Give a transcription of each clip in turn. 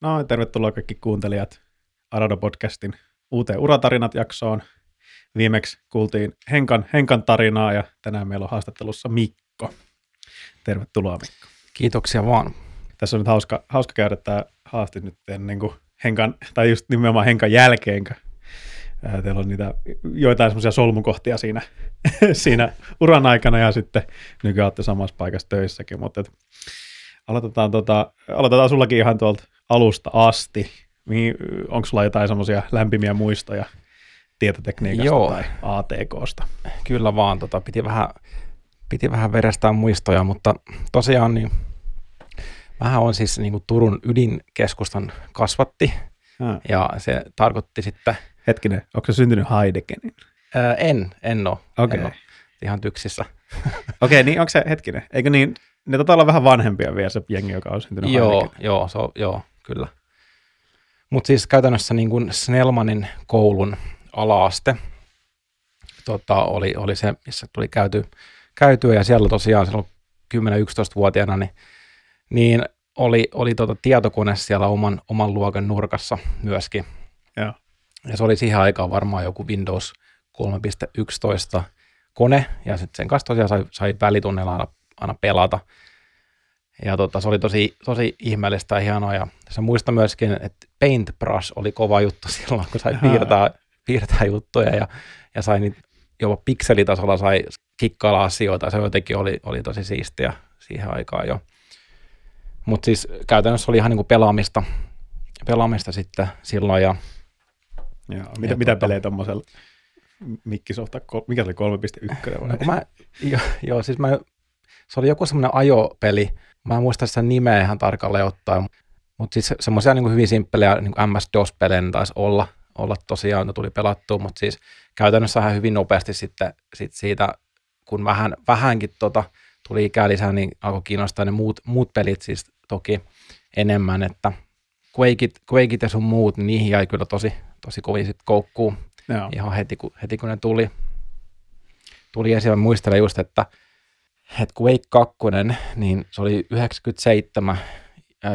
No, tervetuloa kaikki kuuntelijat Arado-podcastin uuteen Uratarinat-jaksoon. Viimeksi kuultiin Henkan, Henkan tarinaa ja tänään meillä on haastattelussa Mikko. Tervetuloa Mikko. Kiitoksia vaan. Tässä on nyt hauska, hauska käydä tämä haaste nyt niin kuin Henkan, tai just nimenomaan Henkan jälkeen. Teillä on niitä joitain semmoisia solmukohtia siinä, siinä uran aikana ja sitten nykyään olette samassa paikassa töissäkin, mutta et, aloitetaan, tota, aloitetaan sullakin ihan tuolta alusta asti. Onko sulla jotain semmoisia lämpimiä muistoja tietotekniikasta Joo. tai ATKsta? Kyllä vaan, tota, piti, vähän, piti vähän verestää muistoja, mutta tosiaan niin vähän on siis niin kuin Turun ydinkeskustan kasvatti, ha. ja se tarkoitti sitten... Hetkinen, onko se syntynyt Heidekenin? Ää, en, en ole. Okay. En ole. Ihan tyksissä. Okei, okay, niin onko se, hetkinen, eikö niin, ne taitaa olla vähän vanhempia vielä se jengi, joka on syntynyt Joo, joo, so, joo, kyllä. Mutta siis käytännössä niin kuin Snellmanin koulun alaaste tota, oli, oli se, missä tuli käyty, käytyä ja siellä tosiaan silloin 10-11-vuotiaana niin, niin oli, oli tota tietokone siellä oman, oman luokan nurkassa myöskin. Ja, ja se oli siihen aikaan varmaan joku Windows 3.11 kone, ja sitten sen kanssa tosiaan sai, sai välitunnella aina, aina pelata. Ja tota, se oli tosi, tosi ihmeellistä ja hienoa. Ja se muista myöskin, että Paintbrush oli kova juttu silloin, kun sai piirtää, piirtää juttuja ja, ja sai niitä jopa pikselitasolla sai kikkailla asioita. Se jotenkin oli, oli tosi siistiä siihen aikaan jo. Mutta siis käytännössä oli ihan niin kuin pelaamista, pelaamista sitten silloin. Ja, Joo, mitä, ja mitä tota, pelejä tuommoisella Mikkisofta, mikä se oli 3.1 vai? No, mä, jo, joo, siis mä, se oli joku semmoinen ajopeli, Mä en muista sitä nimeä ihan tarkalleen ottaen, mutta siis semmoisia niin hyvin simppelejä niin MS-DOS-pelejä taisi olla, olla tosiaan, ne tuli pelattua, mutta siis käytännössä ihan hyvin nopeasti sitten sit siitä, kun vähän, vähänkin tota, tuli ikää lisää, niin alkoi kiinnostaa ne muut, muut pelit siis toki enemmän, että Quakeit, Quakeit ja sun muut, niin niihin jäi kyllä tosi, tosi kovin sitten koukkuu Joo. ihan heti kun, heti kun ne tuli. Tuli esiin, muistelen just, että että Quake 2, niin se oli 97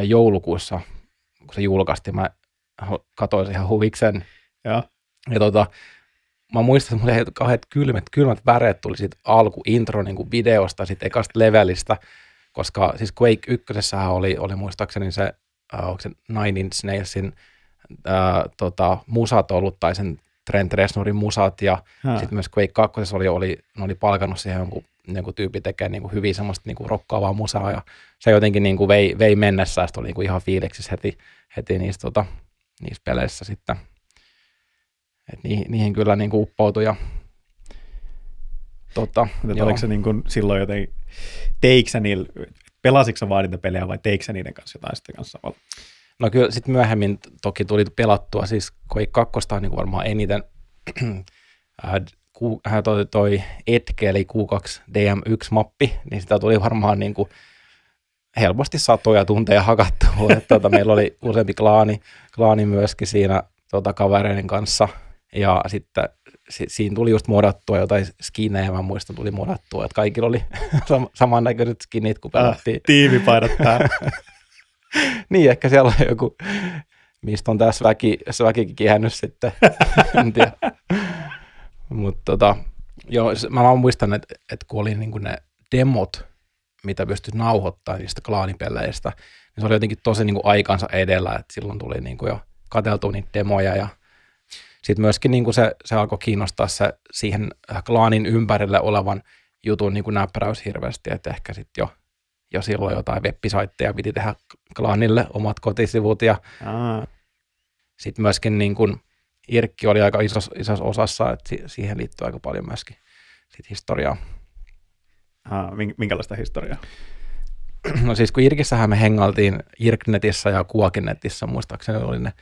joulukuussa, kun se julkaistiin, mä katsoin ihan huviksen. Ja, ja tota, mä muistan, että mulla kauheat kylmät, kylmät väreet tuli siitä alkuintro niin kuin videosta, sitten ekasta levelistä, koska siis Quake 1 oli, oli muistaakseni se, äh, onko se Nine Inch Nailsin äh, tota, musat ollut, tai sen Trent Reznorin musat, ja sitten myös Quake 2 oli, oli, ne oli palkannut siihen jonkun kuin tyyppi tekee niin kuin hyvin semmoista niin kuin rokkaavaa musaa ja se jotenkin niin kuin vei, vei mennessä, että oli niin kuin ihan fiiliksissä heti, heti niissä, tota, niissä peleissä sitten. Et niihin, niihin kyllä niin kuin uppoutui ja tota, Mutta oliko se niin kuin silloin joten, teiksä niillä, pelasitko vaan niitä pelejä vai teiksä niiden kanssa jotain sitten kanssa? No kyllä sitten myöhemmin toki tuli pelattua, siis Quake 2 on niin varmaan eniten hän toi, toi Etke, eli Q2 DM1-mappi, niin sitä tuli varmaan niin kuin helposti satoja tunteja hakattua. että tuota, meillä oli useampi klaani, klaani myöskin siinä tuota, kavereiden kanssa, ja sitten si, siinä tuli just modattua jotain skinejä, mä muistan, tuli modattua, että kaikilla oli sam- samannäköiset skinit, kun pelattiin. Ah, tiimipaidat niin, ehkä siellä on joku, mistä on tässä väki, väkikin kihännyt sitten. Mutta tota, joo, mä vaan muistan, että, että kun oli niin ne demot, mitä pystyi nauhoittamaan niistä klaanipeleistä, niin se oli jotenkin tosi niin kuin aikansa edellä, että silloin tuli niin kuin jo katseltu niitä demoja ja sitten myöskin niin kuin se, se alkoi kiinnostaa se siihen klaanin ympärille olevan jutun niin kuin näppäräys hirveästi, että ehkä sitten jo, jo silloin jotain webbisaitteja piti tehdä klaanille omat kotisivut ja sitten myöskin niin kuin Irkki oli aika isossa, isossa osassa, että siihen liittyy aika paljon myöskin sit historiaa. Ha, minkälaista historiaa? No siis kun Irkissähän me hengaltiin Irknetissä ja Kuokinetissä, muistaakseni oli ne,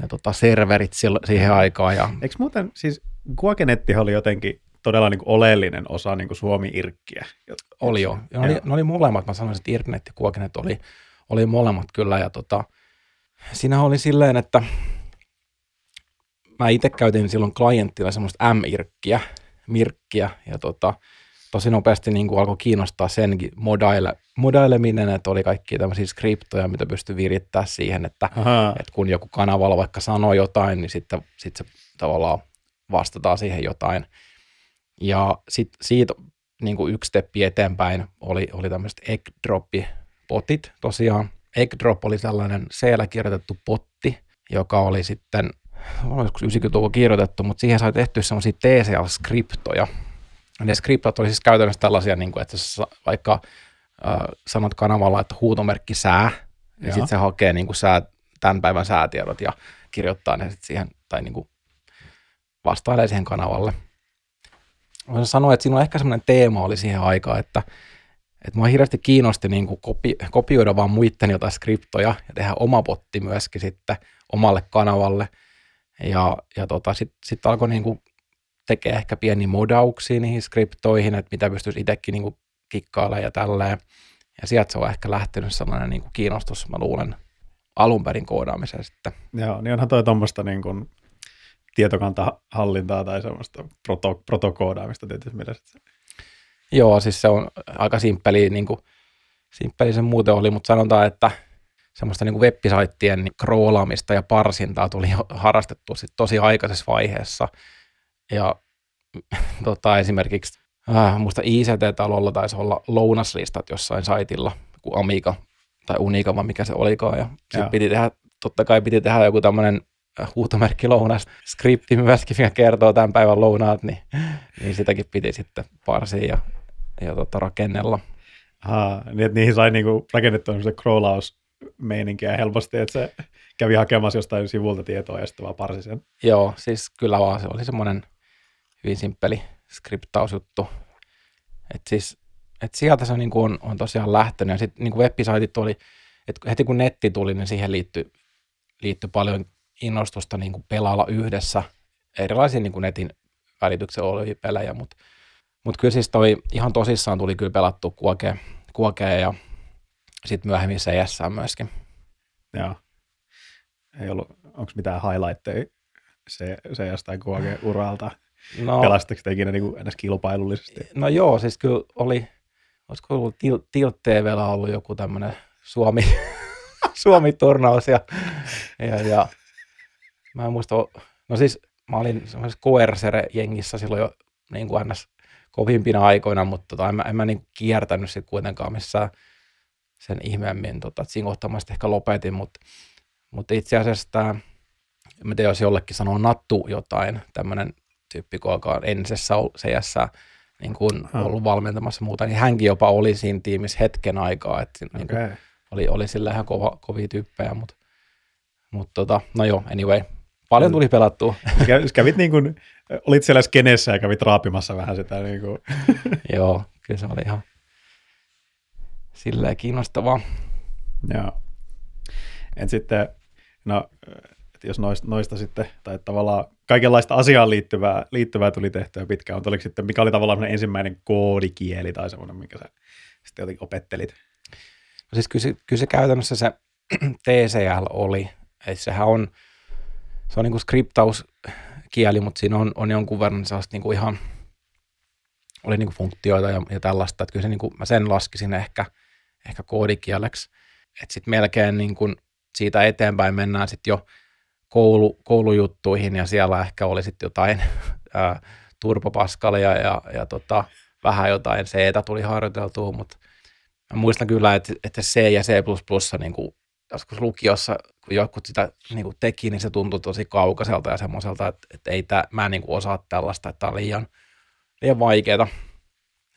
ne tota serverit siihen aikaan. Ja... Eikö muuten, siis Kuokinetti oli jotenkin todella niin kuin oleellinen osa niin kuin Suomi-Irkkiä? Oli jo. Ja ne, oli, ne oli molemmat, mä sanoisin, että Irknet ja Kuokinet oli, oli molemmat kyllä. Ja tota, siinä oli silleen, että mä itse käytin silloin klienttina semmoista M-irkkiä, mirkkiä, ja tota, tosi nopeasti niin kuin alkoi kiinnostaa senkin modaile, modaileminen, että oli kaikki tämmöisiä skriptoja, mitä pystyi virittää siihen, että, että kun joku kanavalla vaikka sanoo jotain, niin sitten sit se tavallaan vastataan siihen jotain. Ja sitten siitä niin kuin yksi steppi eteenpäin oli, oli tämmöiset egg potit tosiaan. Egg drop oli sellainen c kirjoitettu potti, joka oli sitten, olisiko 90-luvun kirjoitettu, mutta siihen sai tehty semmoisia TCL-skriptoja. Ne skriptot oli siis käytännössä tällaisia, niin kuin, että sä vaikka äh, sanot kanavalla, että huutomerkki sää, niin sitten se hakee niin kuin sää, tämän päivän säätiedot ja kirjoittaa ne sitten siihen, tai niin kuin vastailee siihen kanavalle. Voisin sanoa, että siinä on ehkä semmoinen teema oli siihen aikaan, että, että mua hirveästi kiinnosti niin kuin kopi, kopioida vaan muiden jotain skriptoja ja tehdä oma botti myöskin sitten omalle kanavalle. Ja, ja tota, sitten sit alkoi niin kuin tekee ehkä pieni modauksia niihin skriptoihin, että mitä pystyisi itsekin niin kuin kikkailemaan ja tälleen. Ja sieltä se on ehkä lähtenyt sellainen niin kuin kiinnostus, mä luulen, alun perin koodaamiseen sitten. Joo, niin onhan toi tuommoista niin kuin tietokantahallintaa tai semmoista proto, protokoodaamista tietysti mielessä. Joo, siis se on aika simppeli, niin kuin, simppeli se muuten oli, mutta sanotaan, että semmoista niin web-saittien kroolaamista ja parsintaa tuli harrastettu sit tosi aikaisessa vaiheessa. Ja tota, esimerkiksi äh, muista ICT-talolla taisi olla lounaslistat jossain saitilla, kuin Amiga tai Unica, vai mikä se olikaan. Ja sitten piti tehdä, totta kai piti tehdä joku tämmöinen huutomerkki lounas skripti myöskin, mikä kertoo tämän päivän lounaat, niin, niin sitäkin piti sitten parsia ja, ja tota, rakennella. Aha, niin että niihin sai niinku rakennettua se crawlaus meininkiä helposti, että se kävi hakemassa jostain sivulta tietoa ja sitten vaan parsi sen. Joo, siis kyllä vaan se oli semmoinen hyvin simppeli skriptausjuttu. Että siis, et sieltä se niinku on, on tosiaan lähtenyt ja sitten niinku web-saitit oli, että heti kun netti tuli, niin siihen liittyi, liittyi paljon innostusta niin kuin pelailla yhdessä erilaisia niin kuin netin välityksen olevia pelejä, mutta mut kyllä siis toi ihan tosissaan tuli kyllä pelattu kuokea, kuokea ja sitten myöhemmin CS myöskin. Joo. Ei ollut, onko mitään highlightteja CS tai kuokea uralta? No, Pelastiko te ikinä niin edes kilpailullisesti? No joo, siis kyllä oli, olisiko ollut Tilt TVllä ollut joku tämmöinen Suomi, Suomi-turnaus ja, ja, ja Mä en muista, no siis mä olin semmoisessa KRSR-jengissä silloin jo niin kuin ns. kovimpina aikoina, mutta tota, en mä, en mä niin kiertänyt sitten kuitenkaan missään sen ihmeemmin. Tota, siinä kohtaa ehkä lopetin, mutta, mutta itse asiassa tämä, en tiedä, jos jollekin sanoo Nattu jotain, tämmöinen tyyppi, joka on entisessä CS niin kuin hmm. ollut valmentamassa muuta, niin hänkin jopa oli siinä tiimissä hetken aikaa, että okay. niin kuin, oli, oli sillä ihan kova, kovia tyyppejä, mutta, mutta tota, no joo, anyway, Paljon tuli pelattua. Kävit niin kuin, olit siellä skenessä ja kävit raapimassa vähän sitä. Niin kuin. Joo, kyllä se oli ihan silleen kiinnostavaa. Joo. En sitten, no, jos noista, noista sitten, tai tavallaan kaikenlaista asiaan liittyvää, liittyvää tuli tehtyä pitkään, mutta oliko sitten, mikä oli tavallaan ensimmäinen koodikieli tai semmoinen, minkä sä sitten jotenkin opettelit? No siis kyllä se, kyllä se käytännössä se TCL oli, että sehän on, se on niin kuin skriptauskieli, mutta siinä on, on jonkun verran sellaista niin kuin ihan, oli niin kuin funktioita ja, ja tällaista, että kyllä se niin kuin, mä sen laskisin ehkä, ehkä koodikieleksi, että sitten melkein niin kuin siitä eteenpäin mennään sitten jo koulu, koulujuttuihin ja siellä ehkä oli sitten jotain ää, turbopaskalia ja, ja tota, vähän jotain c tuli harjoiteltua, mutta mä muistan kyllä, että, että C ja C++ niin kuin joskus lukiossa, kun joku sitä niin kuin teki, niin se tuntui tosi kaukaiselta ja semmoiselta, että, että ei tää, mä en niin kuin osaa tällaista, että tämä on liian, liian vaikeaa.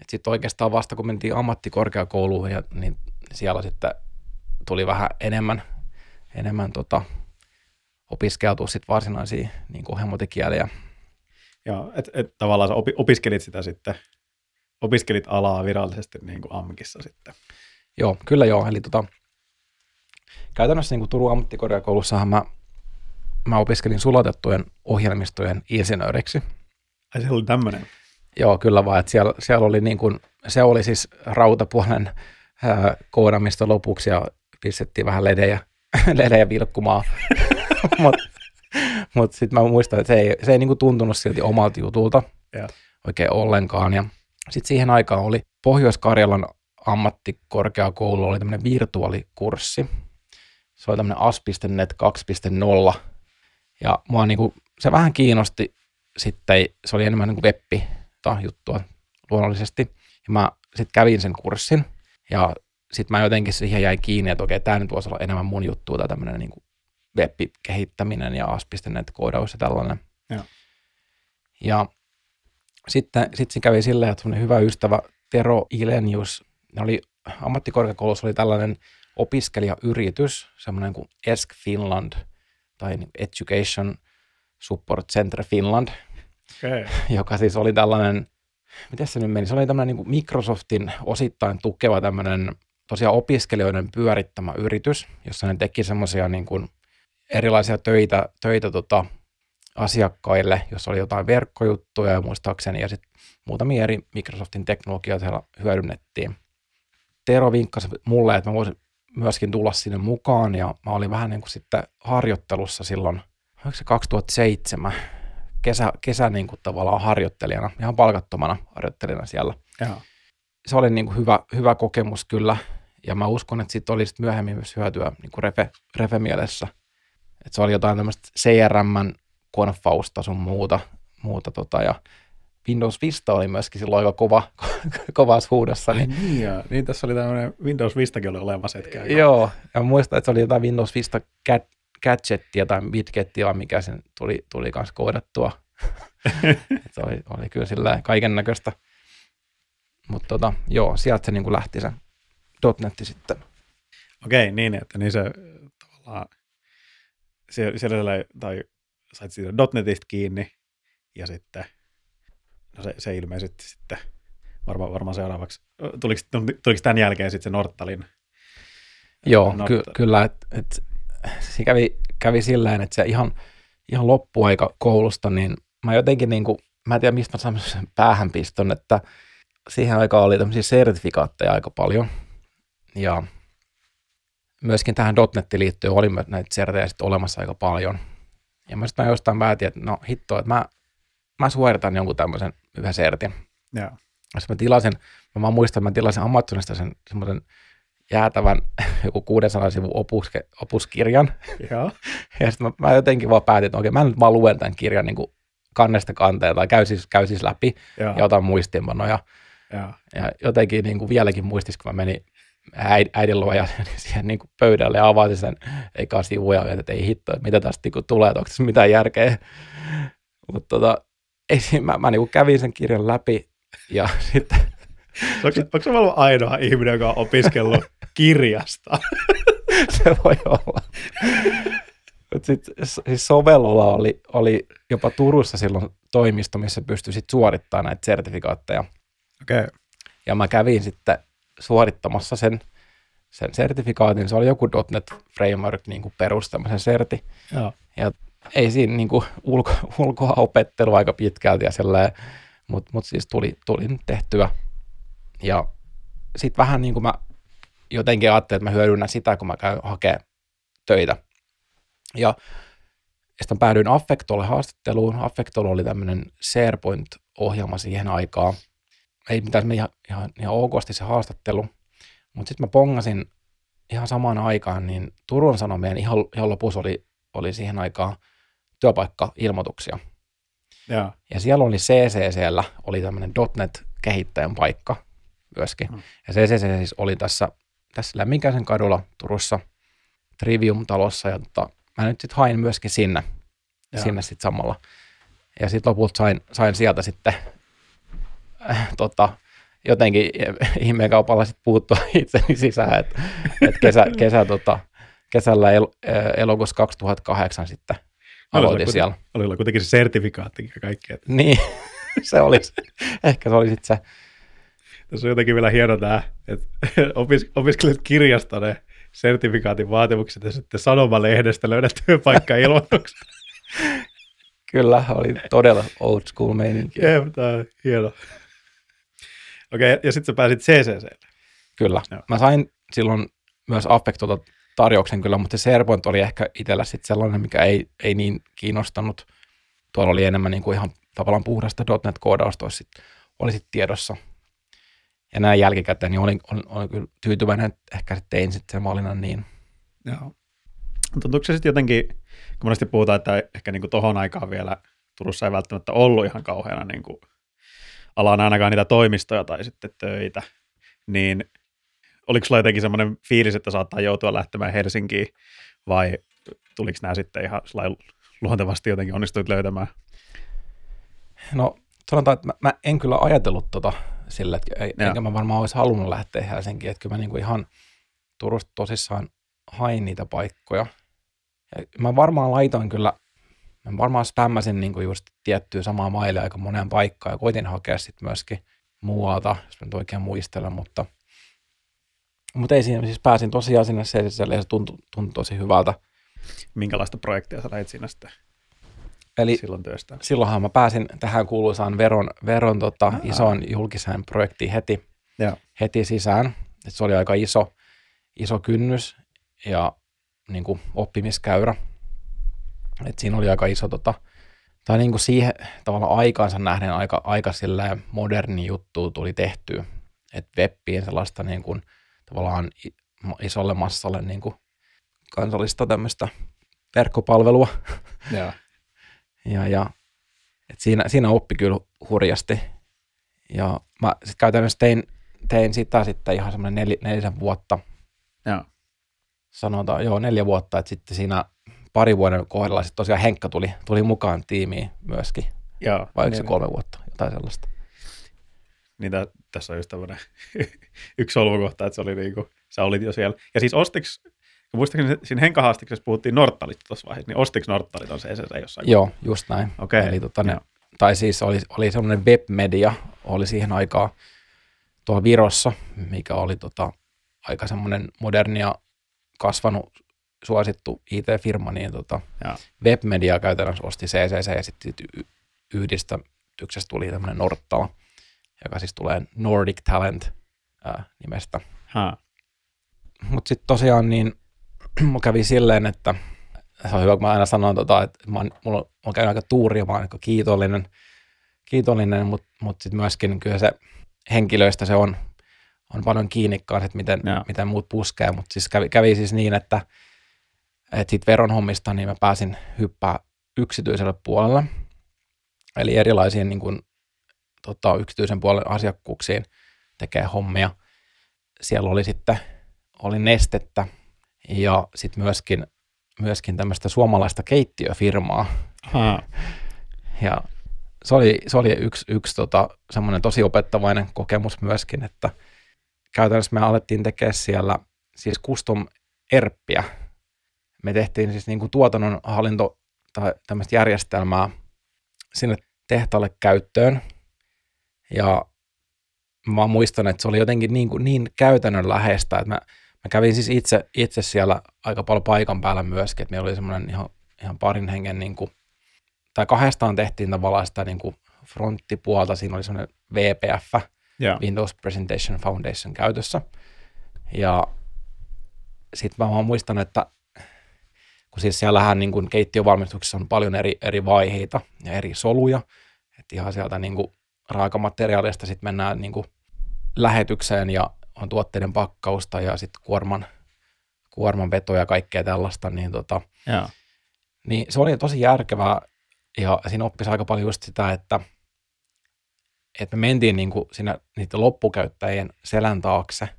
Sitten oikeastaan vasta kun mentiin ammattikorkeakouluun, ja, niin siellä sitten tuli vähän enemmän, enemmän tota, opiskeltua sit varsinaisia niin kuin hemotikieliä. Joo, että et, tavallaan sä opi, opiskelit sitä sitten, opiskelit alaa virallisesti niin kuin AMKissa sitten. Joo, kyllä joo. Eli tota, käytännössä niin kuin Turun ammattikorkeakoulussahan mä, mä opiskelin sulatettujen ohjelmistojen insinööriksi. Ai se oli tämmöinen? Joo, kyllä vaan, että siellä, siellä oli niin kuin, se oli siis rautapuolen ää, koodamista lopuksi ja pistettiin vähän ledejä, ledejä vilkkumaan. Mutta mut sitten mä muistan, että se ei, se ei niin kuin tuntunut silti omalta jutulta ja. oikein ollenkaan. Ja Sitten siihen aikaan oli Pohjois-Karjalan ammattikorkeakoulu, oli tämmöinen virtuaalikurssi. Se oli tämmöinen as.net 2.0. Ja mua niinku, se vähän kiinnosti sitten, se oli enemmän niin webbi juttua luonnollisesti. Ja mä sitten kävin sen kurssin ja sitten mä jotenkin siihen jäin kiinni, että okei, tämä nyt voisi olla enemmän mun juttu, tai tämmöinen niin web-kehittäminen ja as.net-koodaus ja tällainen. Ja, ja sitten, sitten se kävi silleen, että hyvä ystävä Tero Ilenius, ne oli, ammattikorkeakoulussa oli tällainen opiskelijayritys, semmoinen kuin ESK Finland, tai Education Support Center Finland, okay. joka siis oli tällainen, miten se nyt meni, se oli tämmöinen niin Microsoftin osittain tukeva tämmöinen tosiaan opiskelijoiden pyörittämä yritys, jossa ne teki semmoisia niin kuin erilaisia töitä, töitä tota, asiakkaille, jos oli jotain verkkojuttuja ja muistaakseni, ja sitten muutamia eri Microsoftin teknologioita siellä hyödynnettiin. Tero vinkkasi mulle, että mä voisin myöskin tulla sinne mukaan, ja mä olin vähän niin kuin sitten harjoittelussa silloin, oliko se 2007, kesä, kesä niin kuin tavallaan harjoittelijana, ihan palkattomana harjoittelijana siellä. Ja. Se oli niin kuin hyvä, hyvä kokemus kyllä, ja mä uskon, että siitä oli sitten myöhemmin myös hyötyä niin kuin refe, refe-mielessä. Että se oli jotain tämmöistä CRM, Confausta sun muuta, muuta tota, ja Windows Vista oli myöskin silloin aika kova, kovassa huudossa. Niin, niin, ja, niin tässä oli tämmöinen Windows Vistakin oli olemassa hetken Joo, ja muistan, että se oli jotain Windows Vista gadgettia tai midgettia, mikä sen tuli, tuli kanssa koodattua. se oli, oli kyllä sillä kaiken näköistä. Mutta tota, joo, sieltä se niin kuin lähti se .netti sitten. Okei, niin, että niin se tavallaan siellä, siellä tai sait siitä .netistä kiinni ja sitten se, se ilmeisesti sitten varmaan varma seuraavaksi, tuliko, tuliko tämän jälkeen sitten se Nortalin? Joo, Nortal. ky- kyllä, että et, se kävi, kävi sillä että se ihan, ihan loppuaika koulusta, niin mä jotenkin niin kuin, mä en tiedä mistä mä sain sen päähänpiston, että siihen aikaan oli tämmöisiä sertifikaatteja aika paljon, ja myöskin tähän .NETtiin liittyen oli näitä sertejä sitten olemassa aika paljon. Ja mä sitten jostain päätin, että no hitto, että mä, mä suoritan jonkun tämmöisen yhden sertin. Ja. Sitten mä tilasin, mä vaan muistan, mä tilasin Amazonista sen semmoisen jäätävän joku 600 sivun opus, opuskirjan. Ja, ja sitten mä, mä, jotenkin vaan päätin, että okei, mä nyt vaan luen tämän kirjan niin kuin kannesta kanteen tai käy siis, käy siis läpi ja, ja otan muistiinpanoja. Ja. ja jotenkin niin kuin vieläkin muistis, kun mä menin äidin luo ja siihen niin kuin pöydälle ja avasin sen eka sivuja, että ei hitto, että mitä tästä niin tulee, että onko tässä mitään järkeä. Mutta tota, ei, mä, mä niin kävin sen kirjan läpi ja sitten... Onko, onko se ollut ainoa ihminen, joka on opiskellut kirjasta? se voi olla. Sitten siis sovellulla oli, oli jopa Turussa silloin toimisto, missä pystyi sit suorittamaan näitä sertifikaatteja. Okay. Ja mä kävin sitten suorittamassa sen, sen sertifikaatin. Se oli joku .NET Framework niin kuin perus tämmöisen serti. Joo. Ja ei siinä niin kuin ulko, ulkoa opettelu aika pitkälti ja mutta mut siis tuli, tuli tehtyä. Ja sitten vähän niin kuin mä jotenkin ajattelin, että mä hyödynnän sitä, kun mä käyn hakemaan töitä. Ja sitten päädyin Affectolle haastatteluun. Affectolo oli tämmöinen SharePoint-ohjelma siihen aikaan – ei mitään ihan, ihan, ihan okosti se haastattelu, mutta sitten mä pongasin ihan samaan aikaan, niin Turun Sanomien ihan, ihan lopussa oli, oli siihen aikaan työpaikka-ilmoituksia. Ja. ja siellä oli CCCllä, oli tämmöinen .NET-kehittäjän paikka myöskin. Hmm. Ja CCC siis oli tässä, tässä Lämminkäisen kadulla Turussa, Trivium-talossa, ja tota, mä nyt sitten hain myöskin sinne, ja. sinne sitten samalla. Ja sitten lopulta sain, sain sieltä sitten äh, tota, jotenkin ihmeen kaupalla sitten puuttua itseni sisään, että et kesä, kesä, tota, kesällä el, äh, elokuussa 2008 sitten aloitin oli siellä. Oli kuitenkin se sertifikaatti ja kaikki. Että. Niin, se oli se. Ehkä se oli sitten se. Tässä on jotenkin vielä hieno tämä, että opis, opiskelet kirjasta ne sertifikaatin vaatimukset ja sitten sanomalehdestä löydät työpaikka-ilmoituksen. Kyllä, oli todella old school meininki. Jep, tämä on hieno. Okei, okay, ja sitten sä pääsit CCClle. Kyllä. Joo. Mä sain silloin myös Affectolta tarjouksen kyllä, mutta se SharePoint oli ehkä itsellä sitten sellainen, mikä ei, ei niin kiinnostanut. Tuolla oli enemmän niin kuin ihan tavallaan puhdasta .NET-koodausta olisi oli sit tiedossa. ja näin jälkikäteen, niin olin, olin, olin kyllä tyytyväinen, että ehkä tein sitten sen valinnan niin. Joo. Tuntuuko se sitten jotenkin, kun monesti puhutaan, että ehkä niin tuohon aikaan vielä Turussa ei välttämättä ollut ihan kauheana kuin alana ainakaan niitä toimistoja tai sitten töitä, niin oliko sulla jotenkin semmoinen fiilis, että saattaa joutua lähtemään Helsinkiin vai tuliko nämä sitten ihan luontevasti jotenkin onnistuit löytämään? No sanotaan, että mä, mä en kyllä ajatellut tota sillä, että ei, enkä mä varmaan olisi halunnut lähteä Helsinkiin, että kyllä mä niinku ihan Turusta tosissaan hain niitä paikkoja. Ja mä varmaan laitoin kyllä, mä varmaan spämmäsin niinku just tiettyä samaa mailia aika moneen paikkaan ja koitin hakea sitten myöskin muualta, jos mä nyt oikein muistelen, mutta, mutta ei siinä, siis pääsin tosiaan sinne CCClle ja se tuntui, tuntui tosi hyvältä. Minkälaista projektia sä lähit siinä sitten Eli silloin työstä? Silloinhan mä pääsin tähän kuuluisaan veron, veron tota, isoon julkiseen projektiin heti, ja. heti sisään. Et se oli aika iso, iso kynnys ja niin kuin oppimiskäyrä. Et siinä oli aika iso, tota, tai niin kuin siihen tavallaan aikaansa nähden aika, aika moderni juttu tuli tehty. Että webbiin sellaista niin kuin, tavallaan isolle massalle niin kuin kansallista tämmöistä verkkopalvelua. Ja. ja, ja et siinä, siinä oppi kyllä hurjasti. Ja mä sit käytännössä tein, tein sitä sitten ihan semmoinen nel, nelisen vuotta. Ja. Sanotaan, joo, neljä vuotta, että sitten siinä pari vuoden kohdalla sitten tosiaan Henkka tuli, tuli mukaan tiimiin myöskin. Joo, Vai niin, se kolme vuotta, jotain sellaista. Niin tä, tässä on just tämmöinen yksi solmukohta, että se oli niin kuin, sä olit jo siellä. Ja siis ostiks, muistaakseni siinä Henkahaastiksessa puhuttiin Norttalit tuossa vaiheessa, niin ostiks Norttalit on se se jossain? Joo, just näin. Okei. Okay. Eli tota, ne, tai siis oli, oli semmoinen webmedia, oli siihen aikaan tuolla Virossa, mikä oli tota, aika semmoinen modernia kasvanut suosittu IT-firma, niin tota, webmedia käytännössä osti CCC ja sitten y- yhdistyksestä tuli tämmöinen Norttala, joka siis tulee Nordic Talent ää, nimestä. Mutta sitten tosiaan niin mulla kävi silleen, että se on hyvä, kun mä aina sanon, tota, että mä oon, mulla on, käynyt aika tuuri ja mä oon niin kiitollinen, kiitollinen mutta mut sitten myöskin kyllä se henkilöistä se on, on paljon kiinni kanssa, että miten, miten muut puskee, mutta siis kävi, kävi siis niin, että, että sitten veronhommista niin mä pääsin hyppää yksityiselle puolelle, eli erilaisiin niin kuin, tota, yksityisen puolen asiakkuuksiin tekee hommia. Siellä oli sitten oli nestettä ja sitten myöskin, myöskin tämmöistä suomalaista keittiöfirmaa. Ha. Ja se oli, se oli yksi, yksi tota, semmoinen tosi opettavainen kokemus myöskin, että käytännössä me alettiin tekemään siellä siis custom erppiä. Me tehtiin siis niin kuin tuotannon hallinto tai tämmöistä järjestelmää sinne tehtaalle käyttöön. Ja mä muistan, että se oli jotenkin niin, kuin niin käytännönläheistä, että mä, mä kävin siis itse, itse siellä aika paljon paikan päällä myöskin, että meillä oli semmoinen ihan, ihan parin hengen, niin kuin, tai kahdestaan tehtiin tavallaan sitä niin kuin fronttipuolta, siinä oli semmoinen VPF, yeah. Windows Presentation Foundation käytössä. Ja sitten mä vaan muistan, että kun siis siellähän niin kuin keittiövalmistuksessa on paljon eri, eri vaiheita ja eri soluja, että ihan sieltä niin kuin raakamateriaalista sitten mennään niin kuin lähetykseen ja on tuotteiden pakkausta ja sitten kuorman, kuorman veto ja kaikkea tällaista, niin, tota, yeah. niin se oli tosi järkevää ja siinä oppisi aika paljon just sitä, että, että me mentiin niin kuin siinä niiden loppukäyttäjien selän taakse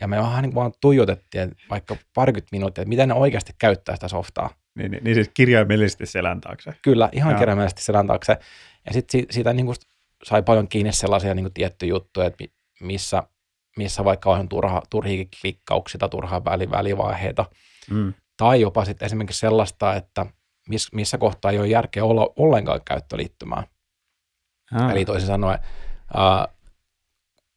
ja me vähän niin vaan tuijotettiin vaikka parikymmentä minuuttia, että miten ne oikeasti käyttää sitä softaa. Niin, niin, niin siis kirjaimellisesti selän taakse. Kyllä, ihan Jaa. kirjaimellisesti selän taakse. Ja sitten siitä niin kuin sai paljon kiinni sellaisia niin kuin tiettyjä juttuja, että missä, missä vaikka on turha, turhia klikkauksia tai turhaa väli, välivaiheita. Mm. Tai jopa sitten esimerkiksi sellaista, että miss, missä kohtaa ei ole järkeä olla ollenkaan käyttöliittymää. Ah. Eli toisin sanoen, äh,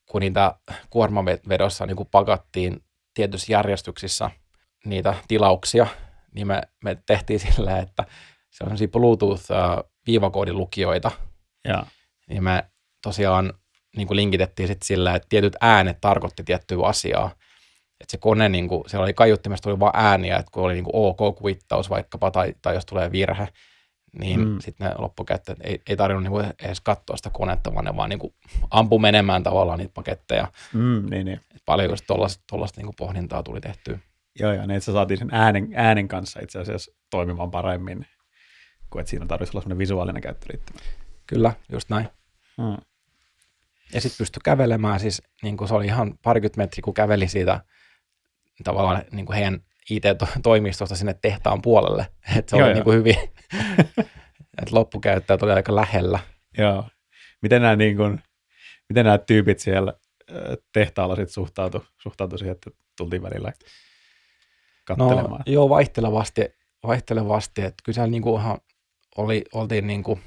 kun niitä kuormavedossa niin kuin pakattiin tietyissä järjestyksissä niitä tilauksia, niin me, me tehtiin sillä, että se on sellaisia Bluetooth-viivakoodilukijoita, ja. Niin me tosiaan niin kuin linkitettiin sitten sillä, että tietyt äänet tarkoitti tiettyä asiaa. Että se kone, niin kuin, siellä oli kaiuttimesta oli vain ääniä, että kun oli niin kuin OK-kuittaus vaikkapa, tai, tai jos tulee virhe, niin Mm. sitten ne loppukäyttäjät ei, ei tarvinnut niinku edes katsoa sitä konetta, vaan ne vaan niinku ampu menemään tavallaan niitä paketteja. Mm, niin, niin. Et paljon just tollaista niinku pohdintaa tuli tehtyä. Joo, joo, niin että saatiin sen äänen, äänen kanssa itse asiassa toimimaan paremmin, kuin että siinä tarvitsisi olla sellainen visuaalinen käyttöliittymä. Kyllä, just näin. Hmm. Ja sitten pystyi kävelemään, siis niin kuin se oli ihan parikymmentä metriä, kun käveli siitä tavallaan niin kuin heidän IT-toimistosta sinne tehtaan puolelle. Että se Joo, oli joo. niin kuin hyvin, että loppukäyttäjät oli aika lähellä. Joo. Miten nämä, niin kuin, miten nämä tyypit siellä tehtaalla sit suhtautu, suhtautu siihen, että tultiin välillä katselemaan? No joo, vaihtelevasti, vaihtelevasti että kyllä siellä niin kuin ihan oli, oltiin niin kuin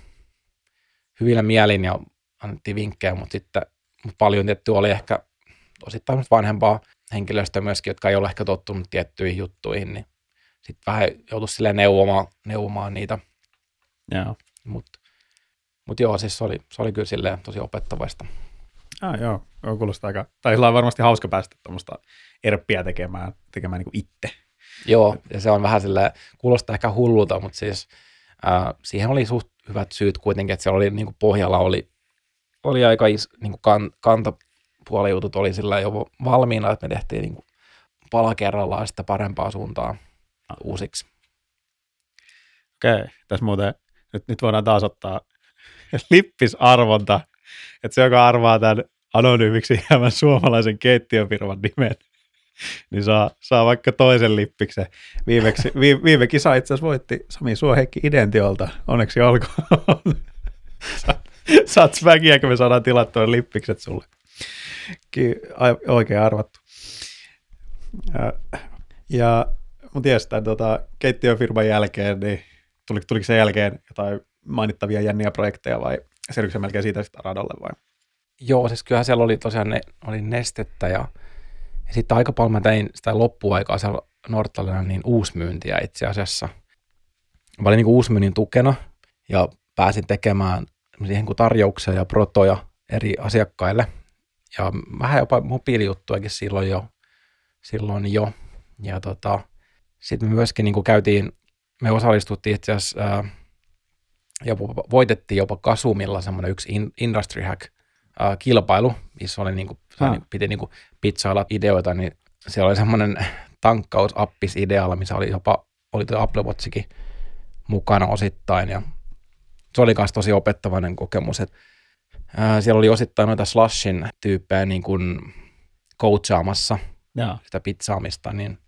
hyvillä mielin ja annettiin vinkkejä, mutta sitten paljon tietty oli ehkä osittain vanhempaa henkilöstöä myöskin, jotka ei ole ehkä tottunut tiettyihin juttuihin, niin sitten vähän joutui silleen neuvomaan, neuvomaan niitä, Joo. mutta mut joo, siis se oli, se oli kyllä silleen tosi opettavaista. Ah, joo, joo, kuulostaa aika, tai sillä on varmasti hauska päästä tuommoista erppiä tekemään, tekemään niin kuin itse. Joo, ja se on vähän silleen, kuulostaa ehkä hullulta, mutta siis ää, siihen oli suht hyvät syyt kuitenkin, että siellä oli niin kuin pohjalla oli, oli aika is, niin kuin kan, kantapuolijutut oli sillä jo valmiina, että me tehtiin niin kuin pala kerrallaan sitä parempaa suuntaa uusiksi. Okei, tässä muuten, nyt, nyt voidaan taas ottaa lippisarvonta, että se, joka arvaa tämän anonyymiksi jäävän suomalaisen keittiöfirman nimen, niin saa, saa vaikka toisen lippiksen. Viimeksi, vi, viime kisa itse asiassa voitti Sami Suoheikki Identiolta. Onneksi olkoon. Saat, väkiä, kun me saadaan tilattua lippikset sulle. Ki, ai, oikein arvattu. Ja, ja mutta jes, tämän tota, keittiöfirman jälkeen, niin tuli, tuliko sen jälkeen jotain mainittavia jänniä projekteja vai se melkein siitä sitä radalle vai? Joo, siis kyllähän siellä oli tosiaan ne, oli nestettä ja, ja sitten aika paljon mä tein sitä loppuaikaa siellä Nortalina niin uusmyyntiä itse asiassa. Mä olin niin uusmyynnin tukena ja pääsin tekemään siihen kuin tarjouksia ja protoja eri asiakkaille. Ja vähän jopa mobiilijuttuakin silloin jo. Silloin jo. Ja tota, sitten me myöskin niin kuin käytiin, me osallistuttiin itse asiassa, ää, jopa, voitettiin jopa Kasumilla semmoinen yksi in, industry hack ää, kilpailu, missä oli niinku, Ah. ah. piti niinku pizzailla ideoita, niin siellä oli semmoinen tankkausappis idealla, missä oli jopa, oli tuo Apple Watchikin mukana osittain ja se oli myös tosi opettavainen kokemus, että ää, siellä oli osittain noita slashin tyyppejä niin kuin coachaamassa Joo. sitä pizzaamista, niin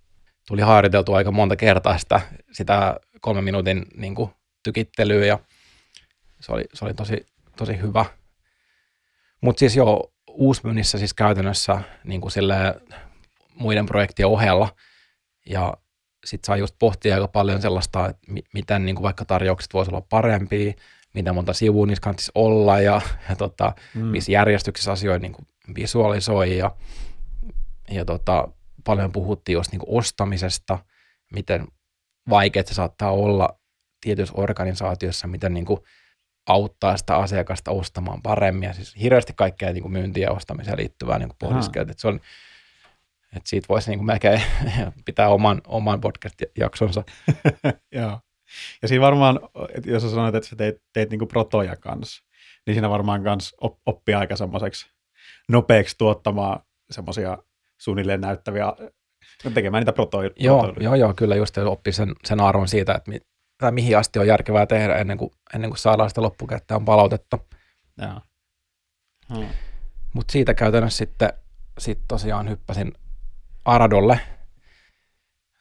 tuli harjoiteltu aika monta kertaa sitä, sitä kolmen minuutin niin kuin, tykittelyä ja se oli, se oli tosi, tosi hyvä. Mutta siis jo uusmyynnissä siis käytännössä niin kuin silleen, muiden projektien ohella ja sitten saa just pohtia aika paljon sellaista, että mi- miten niin kuin vaikka tarjoukset voisi olla parempia, miten monta sivua niissä kannattaisi olla ja, ja tota, Mm. missä järjestyksessä asioita niin kuin visualisoi ja, ja tota, paljon puhuttiin just niin kuin ostamisesta, miten vaikeaa se saattaa olla tietyissä organisaatioissa, miten niin kuin auttaa sitä asiakasta ostamaan paremmin. Ja siis hirveästi kaikkea niin kuin myyntiin ja ostamiseen liittyvää niin. Että se on, että siitä voisi niin kuin melkein pitää oman, oman podcast-jaksonsa. Joo. Ja siinä varmaan, että jos sä sanoit, että sä teit, teit niinku protoja kanssa, niin siinä varmaan kans op, oppii aika semmoiseksi nopeaksi tuottamaan semmoisia suunnilleen näyttäviä, tekemään niitä protoja. Joo, joo, joo, kyllä just oppi sen, sen arvon siitä, että mi, tai mihin asti on järkevää tehdä ennen kuin, ennen kuin saadaan sitä loppukäyttäjän palautetta. Joo. Hmm. Mutta siitä käytännössä sitten sit tosiaan hyppäsin Aradolle.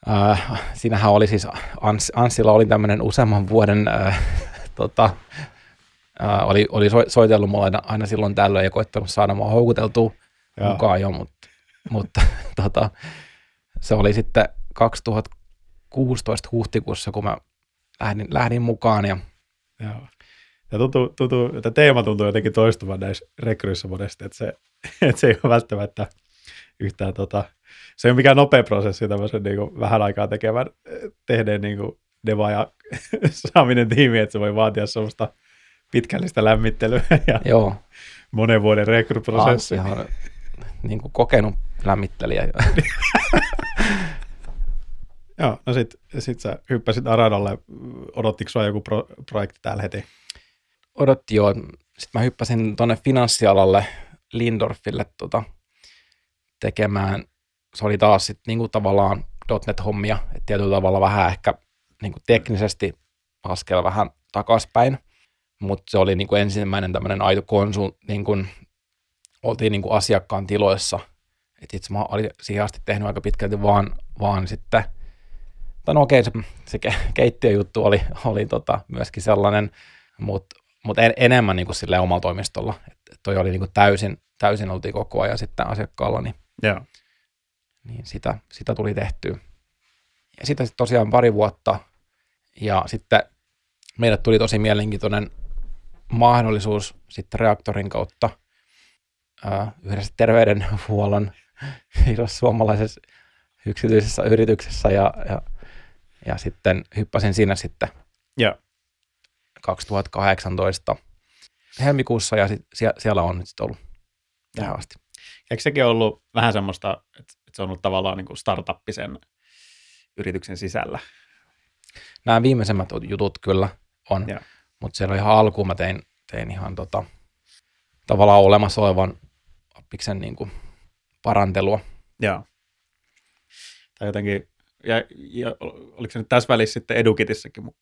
Äh, siinähän oli siis, Ans, Anssilla oli tämmöinen useamman vuoden, äh, tota, äh, oli, oli so, soitellut mulle aina, aina silloin tällöin ja koittanut saada mua houkuteltua Joo. mukaan jo, mutta, mutta tota, se oli sitten 2016 huhtikuussa, kun mä lähdin, lähdin mukaan ja Joo. Ja tuntuu, tuntuu, että teema tuntuu jotenkin toistuvan näissä rekryissä monesti, että se, että se ei ole välttämättä yhtään, tota, se ei ole mikään nopea prosessi tämmöisen niin kuin, vähän aikaa tekevän, tehneen niin kuin, deva ja saaminen tiimiin, että se voi vaatia semmoista pitkällistä lämmittelyä ja joo, monen vuoden rekryprosessi. Anssi on niin kuin kokenut lämmittelijä. Joo, no sit, sit sä hyppäsit Aradalle. Odottiko sua joku pro, projekti täällä heti? Odotti jo. Sitten mä hyppäsin tuonne finanssialalle Lindorfille tota, tekemään. Se oli taas sitten niinku tavallaan .NET-hommia, että tietyllä tavalla vähän ehkä niinku teknisesti askel vähän takaspäin, mutta se oli niinku ensimmäinen tämmöinen aito konsul, niinku, oltiin niinku asiakkaan tiloissa, että itse mä olin siihen asti tehnyt aika pitkälti vaan, vaan sitten, tai no okei, se, se keittiöjuttu oli, oli tota myöskin sellainen, mutta mut en, enemmän niinku sille omalla toimistolla, että toi oli niinku täysin, täysin oltiin koko ajan sitten asiakkaalla, niin, Joo. Niin sitä, sitä tuli tehtyä. Ja sitä sitten tosiaan pari vuotta, ja sitten meille tuli tosi mielenkiintoinen mahdollisuus sitten reaktorin kautta ää, yhdessä terveydenhuollon isossa suomalaisessa yksityisessä yrityksessä ja, ja, ja sitten hyppäsin siinä sitten Joo. 2018 helmikuussa ja sit, sie, siellä on nyt sitten ollut tähän asti. Eikö sekin ollut vähän semmoista, että se on ollut tavallaan niin kuin startuppi sen yrityksen sisällä? Nämä viimeisemmät jutut kyllä on, Joo. mutta siellä ihan alkuun mä tein, tein ihan tota, tavallaan olemassa olevan appiksen niin kuin parantelua. Joo. Tai jotenkin, ja, ja oliko se nyt tässä välissä sitten Edukitissakin? mu-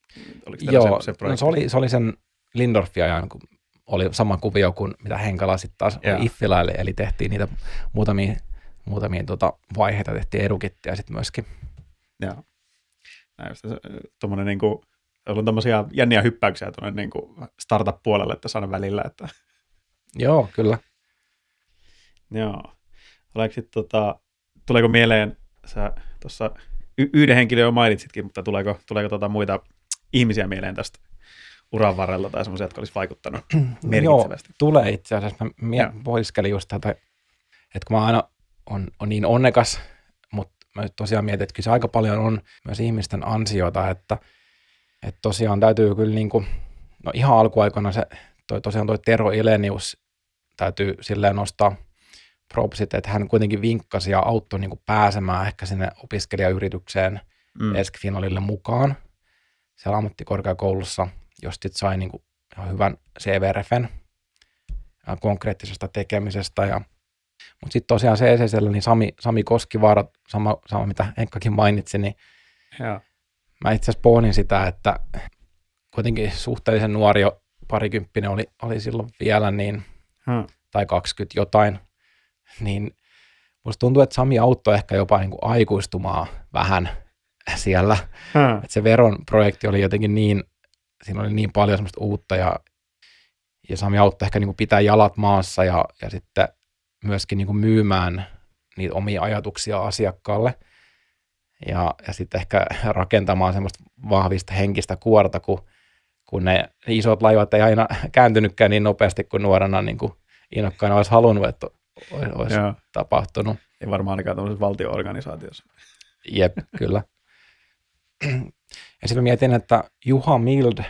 Oliko Joo, se, se no, projekti? se, oli, se oli sen Lindorfin ajan, kun oli sama kuvio kuin mitä Henkala sitten taas Joo. oli eli tehtiin niitä muutamia, muutamia tota, vaiheita, tehtiin edukittia sitten myöskin. Joo. Näin tuommoinen niin kuin, on tämmöisiä jänniä hyppäyksiä tuonne niin kuin startup-puolelle tässä aina välillä, että Joo, kyllä. Joo. Oliko sit, tota, tuleeko mieleen, sä tuossa y- yhden henkilön jo mainitsitkin, mutta tuleeko, tuleeko tota muita ihmisiä mieleen tästä uran varrella tai semmoisia, jotka olisi vaikuttanut Joo, merkitsevästi? tulee itse asiassa. Mä mie- Joo. pohdiskelin just tätä, että kun mä aina on, on niin onnekas, mutta mä nyt tosiaan mietin, että kyllä se aika paljon on myös ihmisten ansiota, että, että tosiaan täytyy kyllä niin kuin, no ihan alkuaikana se, toi, tosiaan toi Tero Ilenius täytyy silleen nostaa propsit, että hän kuitenkin vinkkasi ja auttoi niin kuin pääsemään ehkä sinne opiskelijayritykseen Mm. Eskfinolille mukaan siellä ammattikorkeakoulussa, josta sit sai niin kuin ihan hyvän CV-refen ja konkreettisesta tekemisestä. Ja, mutta sitten tosiaan CCCllä, niin Sami, Sami Koskivaara, sama, sama mitä Henkkakin mainitsi, niin Joo. mä itse asiassa pohdin sitä, että kuitenkin suhteellisen nuori jo parikymppinen oli, oli silloin vielä, niin, Hmm. tai 20 jotain, niin musta tuntuu, että Sami auttoi ehkä jopa niin kuin aikuistumaan vähän siellä. Hmm. Että se Veron projekti oli jotenkin niin, siinä oli niin paljon semmoista uutta ja, ja Sami auttoi ehkä niin kuin pitää jalat maassa ja, ja sitten myöskin niin kuin myymään niitä omia ajatuksia asiakkaalle ja, ja sitten ehkä rakentamaan semmoista vahvista henkistä kuorta, kun, kun ne, isot laivat ei aina kääntynytkään niin nopeasti kuin nuorena niin kuin innokkaana olisi halunnut, että olisi, Joo. tapahtunut. Ei varmaan ainakaan tämmöisessä valtio-organisaatiossa. Jep, kyllä. Ja sitten mietin, että Juha Mild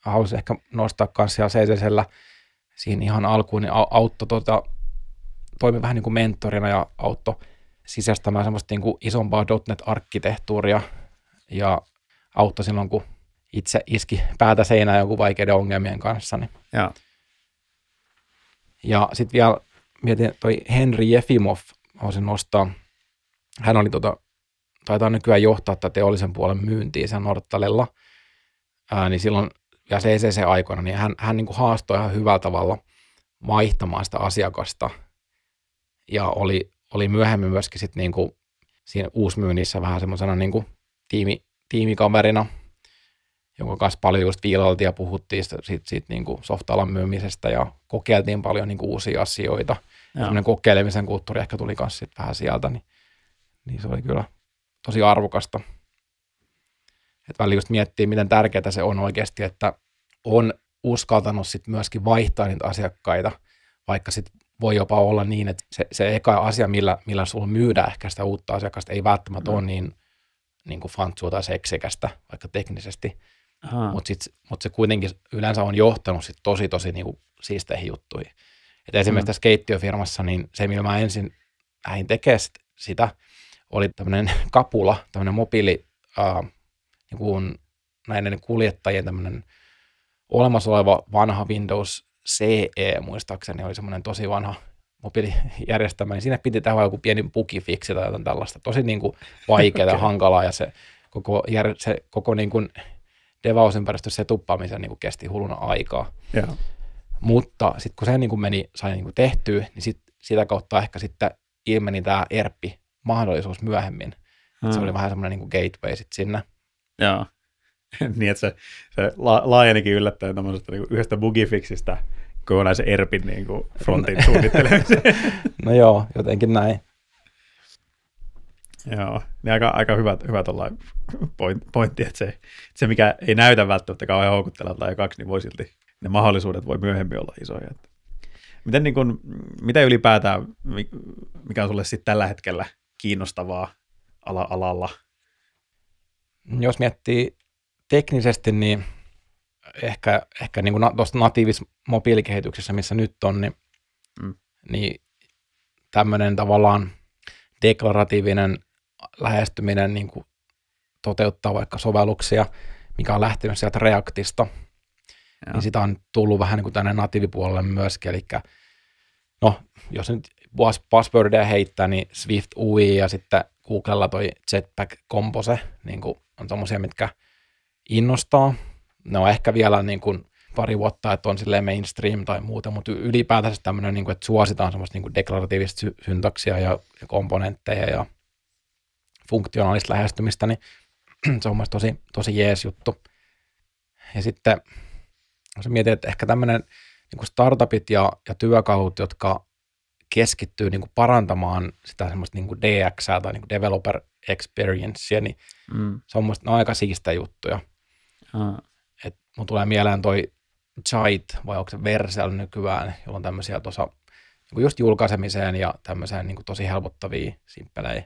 halusi ehkä nostaa kanssa siellä CCCllä siinä ihan alkuun, niin au- auttoi tota, toimi vähän niin kuin mentorina ja auttoi sisäistämään semmoista niin kuin isompaa .NET-arkkitehtuuria ja auttoi silloin, kun itse iski päätä seinään jonkun vaikeiden ongelmien kanssa. Niin. Joo. Ja sitten vielä mietin, toi Henri Jefimov, haluaisin nostaa, hän oli tota, taitaa nykyään johtaa tätä teollisen puolen myyntiä sen Nortalella, ää, niin silloin ja CCC-aikoina, niin hän, hän niin kuin haastoi ihan hyvällä tavalla vaihtamaan sitä asiakasta ja oli, oli myöhemmin myöskin sit niin kuin siinä uusmyynnissä vähän semmoisena niin kuin tiimi, tiimikaverina, jonka kanssa paljon just viilailtiin ja puhuttiin siitä, siitä, siitä niin kuin softalan myymisestä ja kokeiltiin paljon niin kuin uusia asioita. Semmoinen kokeilemisen kulttuuri ehkä tuli myös vähän sieltä, niin, niin se oli kyllä tosi arvokasta. Et välillä just miettii, miten tärkeää se on oikeasti, että on uskaltanut sit myöskin vaihtaa niitä asiakkaita, vaikka sit voi jopa olla niin, että se, se eka asia, millä, millä sulla myydään ehkä sitä uutta asiakasta, ei välttämättä Mm. ole niin, niin kuin fantsua tai seksikästä, vaikka teknisesti, mutta mut se kuitenkin yleensä on johtanut sit tosi tosi niinku siisteihin juttuihin. Et esimerkiksi Mm. tässä keittiöfirmassa, niin se millä mä ensin lähdin tekemään sit sitä, oli tämmöinen kapula, tämmöinen mobiili ää, niin kuin näiden kuljettajien tämmöinen olemassa oleva vanha Windows CE, muistaakseni, oli semmoinen tosi vanha mobiilijärjestelmä, niin sinne piti tehdä joku pieni bugifiksi tai jotain tällaista. Tosi niin kuin vaikeaa ja hankalaa, ja se koko, jär, se koko niin kuin devausympäristö se tuppaamisen niin kuin kesti hulluna aikaa. Joo. Mutta sitten kun se niin kuin meni, sai niin kuin tehtyä, niin sit, sitä kautta ehkä sitten ilmeni tämä ERPI mahdollisuus myöhemmin. Hmm. Se oli vähän semmoinen niin gateway sitten sinne. Joo. niin, että se, se la, laajenikin yllättäen tämmöisestä niin yhdestä bugifixistä kokonaisen ERPin niin kuin frontin suunnittelemiseen. no joo, jotenkin näin. Joo, niin aika, aika hyvä, hyvä point, pointti, että se, se, mikä ei näytä välttämättä kauhean houkuttelevalta ja kaksi, niin voi silti, ne mahdollisuudet voi myöhemmin olla isoja. Että. Miten, niin kun, mitä ylipäätään, mikä on sulle sitten tällä hetkellä kiinnostavaa ala, alalla? Jos miettii teknisesti, niin ehkä, ehkä niin tuosta natiivis mobiilikehityksessä, missä nyt on, niin, mm. niin tämmöinen tavallaan deklaratiivinen lähestyminen niin kuin toteuttaa vaikka sovelluksia, mikä on lähtenyt sieltä Reactista, ja. niin sitä on tullut vähän niin kuin tänne natiivipuolelle myöskin, eli no, jos nyt passwordia heittää, niin Swift UI ja sitten Googlella toi Jetpack Compose niin kuin on semmoisia, mitkä innostaa. Ne on ehkä vielä niin kuin pari vuotta, että on silleen mainstream tai muuta, mutta ylipäätänsä tämmöinen, niin kuin, että suositaan semmoista niin kuin deklaratiivista sy- syntaksia ja, ja komponentteja ja funktionaalista lähestymistä, niin se on tosi, tosi jees juttu. Ja sitten jos mietin, että ehkä tämmöinen niin kuin startupit ja, ja työkalut, jotka keskittyy niin kuin parantamaan sitä semmoista niin kuin DX tai niin kuin developer experiencea, niin mm. se on no, aika siistä juttuja. Ah. Et mun tulee mieleen toi Chait, vai onko se Versel nykyään, jolla on tämmöisiä tuossa niin just julkaisemiseen ja tämmöiseen niin tosi helpottavia, simppelejä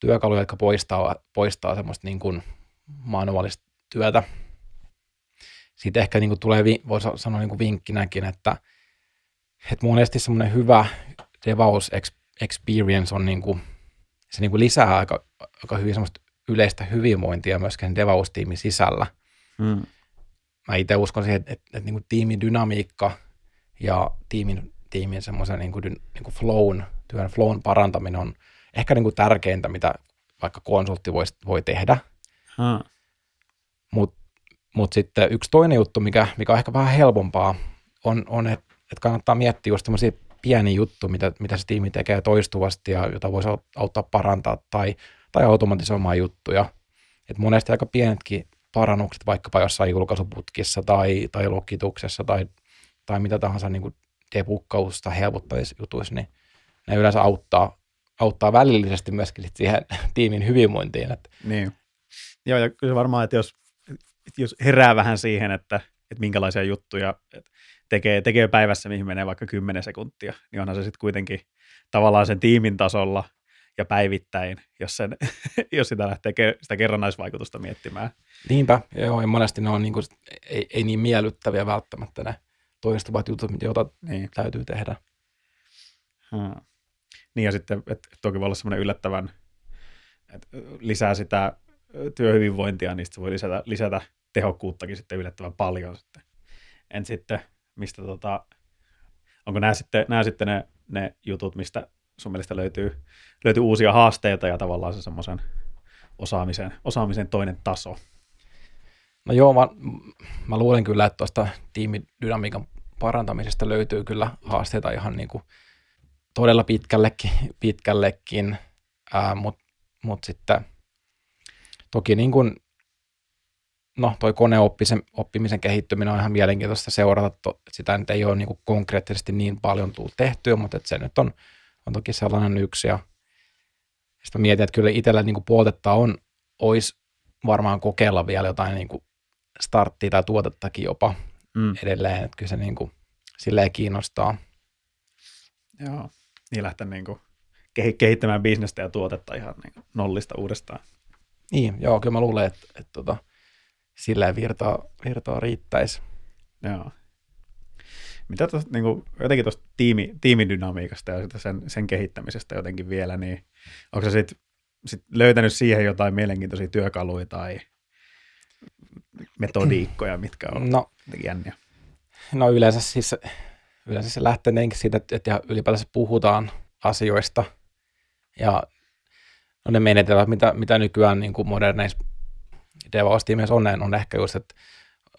työkaluja, jotka poistaa, poistaa semmoista niin kuin manuaalista työtä. Siitä ehkä niin kuin tulee, voisi sanoa niin kuin vinkkinäkin, että, että monesti semmoinen hyvä devaus experience on niin kuin, se niin kuin lisää aika, aika hyvin semmoista yleistä hyvinvointia myöskin devaus-tiimin sisällä. Mm mä itse uskon siihen, että, että, että niin kuin tiimin dynamiikka ja tiimin, tiimin semmoisen niin kuin, niin kuin flown, työn flown parantaminen on ehkä niin kuin tärkeintä, mitä vaikka konsultti voi, voi tehdä. Hmm. Mutta mut sitten yksi toinen juttu, mikä, mikä on ehkä vähän helpompaa, on, on että et kannattaa miettiä just semmoisia pieni juttu, mitä, mitä se tiimi tekee toistuvasti ja jota voisi auttaa parantaa tai, tai automatisoimaan juttuja. Et monesti aika pienetkin parannukset vaikkapa jossain julkaisuputkissa tai, tai lokituksessa tai, tai mitä tahansa niin kuin debukkausta helpottaisi jutuissa, niin ne yleensä auttaa, auttaa välillisesti myöskin siihen tiimin hyvinvointiin. Että. Niin. Joo, ja kyllä varmaan, että jos, jos herää vähän siihen, että, että minkälaisia juttuja tekee, tekee päivässä, mihin menee vaikka 10 sekuntia, niin onhan se sitten kuitenkin tavallaan sen tiimin tasolla ja päivittäin, jos, sen, jos sitä lähtee sitä kerrannaisvaikutusta miettimään. Niinpä, joo, ja monesti ne on niin kuin, ei, ei niin miellyttäviä välttämättä ne toistuvat jutut, joita niin. täytyy tehdä. Hmm. Niin ja sitten, että toki voi olla semmoinen yllättävän, että lisää sitä työhyvinvointia, niin se voi lisätä, lisätä tehokkuuttakin sitten yllättävän paljon sitten. En sitten, mistä tota, onko nämä sitten, nämä sitten ne, ne jutut, mistä sun mielestä löytyy, löytyy uusia haasteita ja tavallaan se semmoisen osaamisen, osaamisen toinen taso? No joo, mä, mä luulen kyllä, että tuosta tiimidynamiikan parantamisesta löytyy kyllä haasteita ihan niin kuin todella pitkällekin, pitkällekin mutta mut sitten toki niin kuin, no toi koneoppimisen oppimisen kehittyminen on ihan mielenkiintoista seurata, to, sitä nyt ei ole niin kuin konkreettisesti niin paljon tullut tehtyä, mutta se nyt on on toki sellainen yksi. Ja sitten mietin, että kyllä itsellä niin kuin puoltetta on, olisi varmaan kokeilla vielä jotain niin kuin starttia tai tuotettakin jopa mm. edelleen, että kyllä se niin kuin, silleen kiinnostaa. Joo, niin lähteä niin kuin kehittämään bisnestä ja tuotetta ihan niin nollista uudestaan. Niin, joo, kyllä mä luulen, että, että, että tota, silleen virtaa, virtaa riittäisi. Joo. Mitä tosta, niin kuin, jotenkin tuosta tiimi, tiimidynamiikasta ja sen, sen kehittämisestä jotenkin vielä, niin onko se sitten sit löytänyt siihen jotain mielenkiintoisia työkaluja tai metodiikkoja, mitkä on No, jänniä. no yleensä, siis, yleensä se lähtee siitä, että, että ylipäätänsä puhutaan asioista ja no ne menetelmät, mitä, mitä nykyään niin kuin moderneissa DevOps-tiimeissä on, on ehkä just, että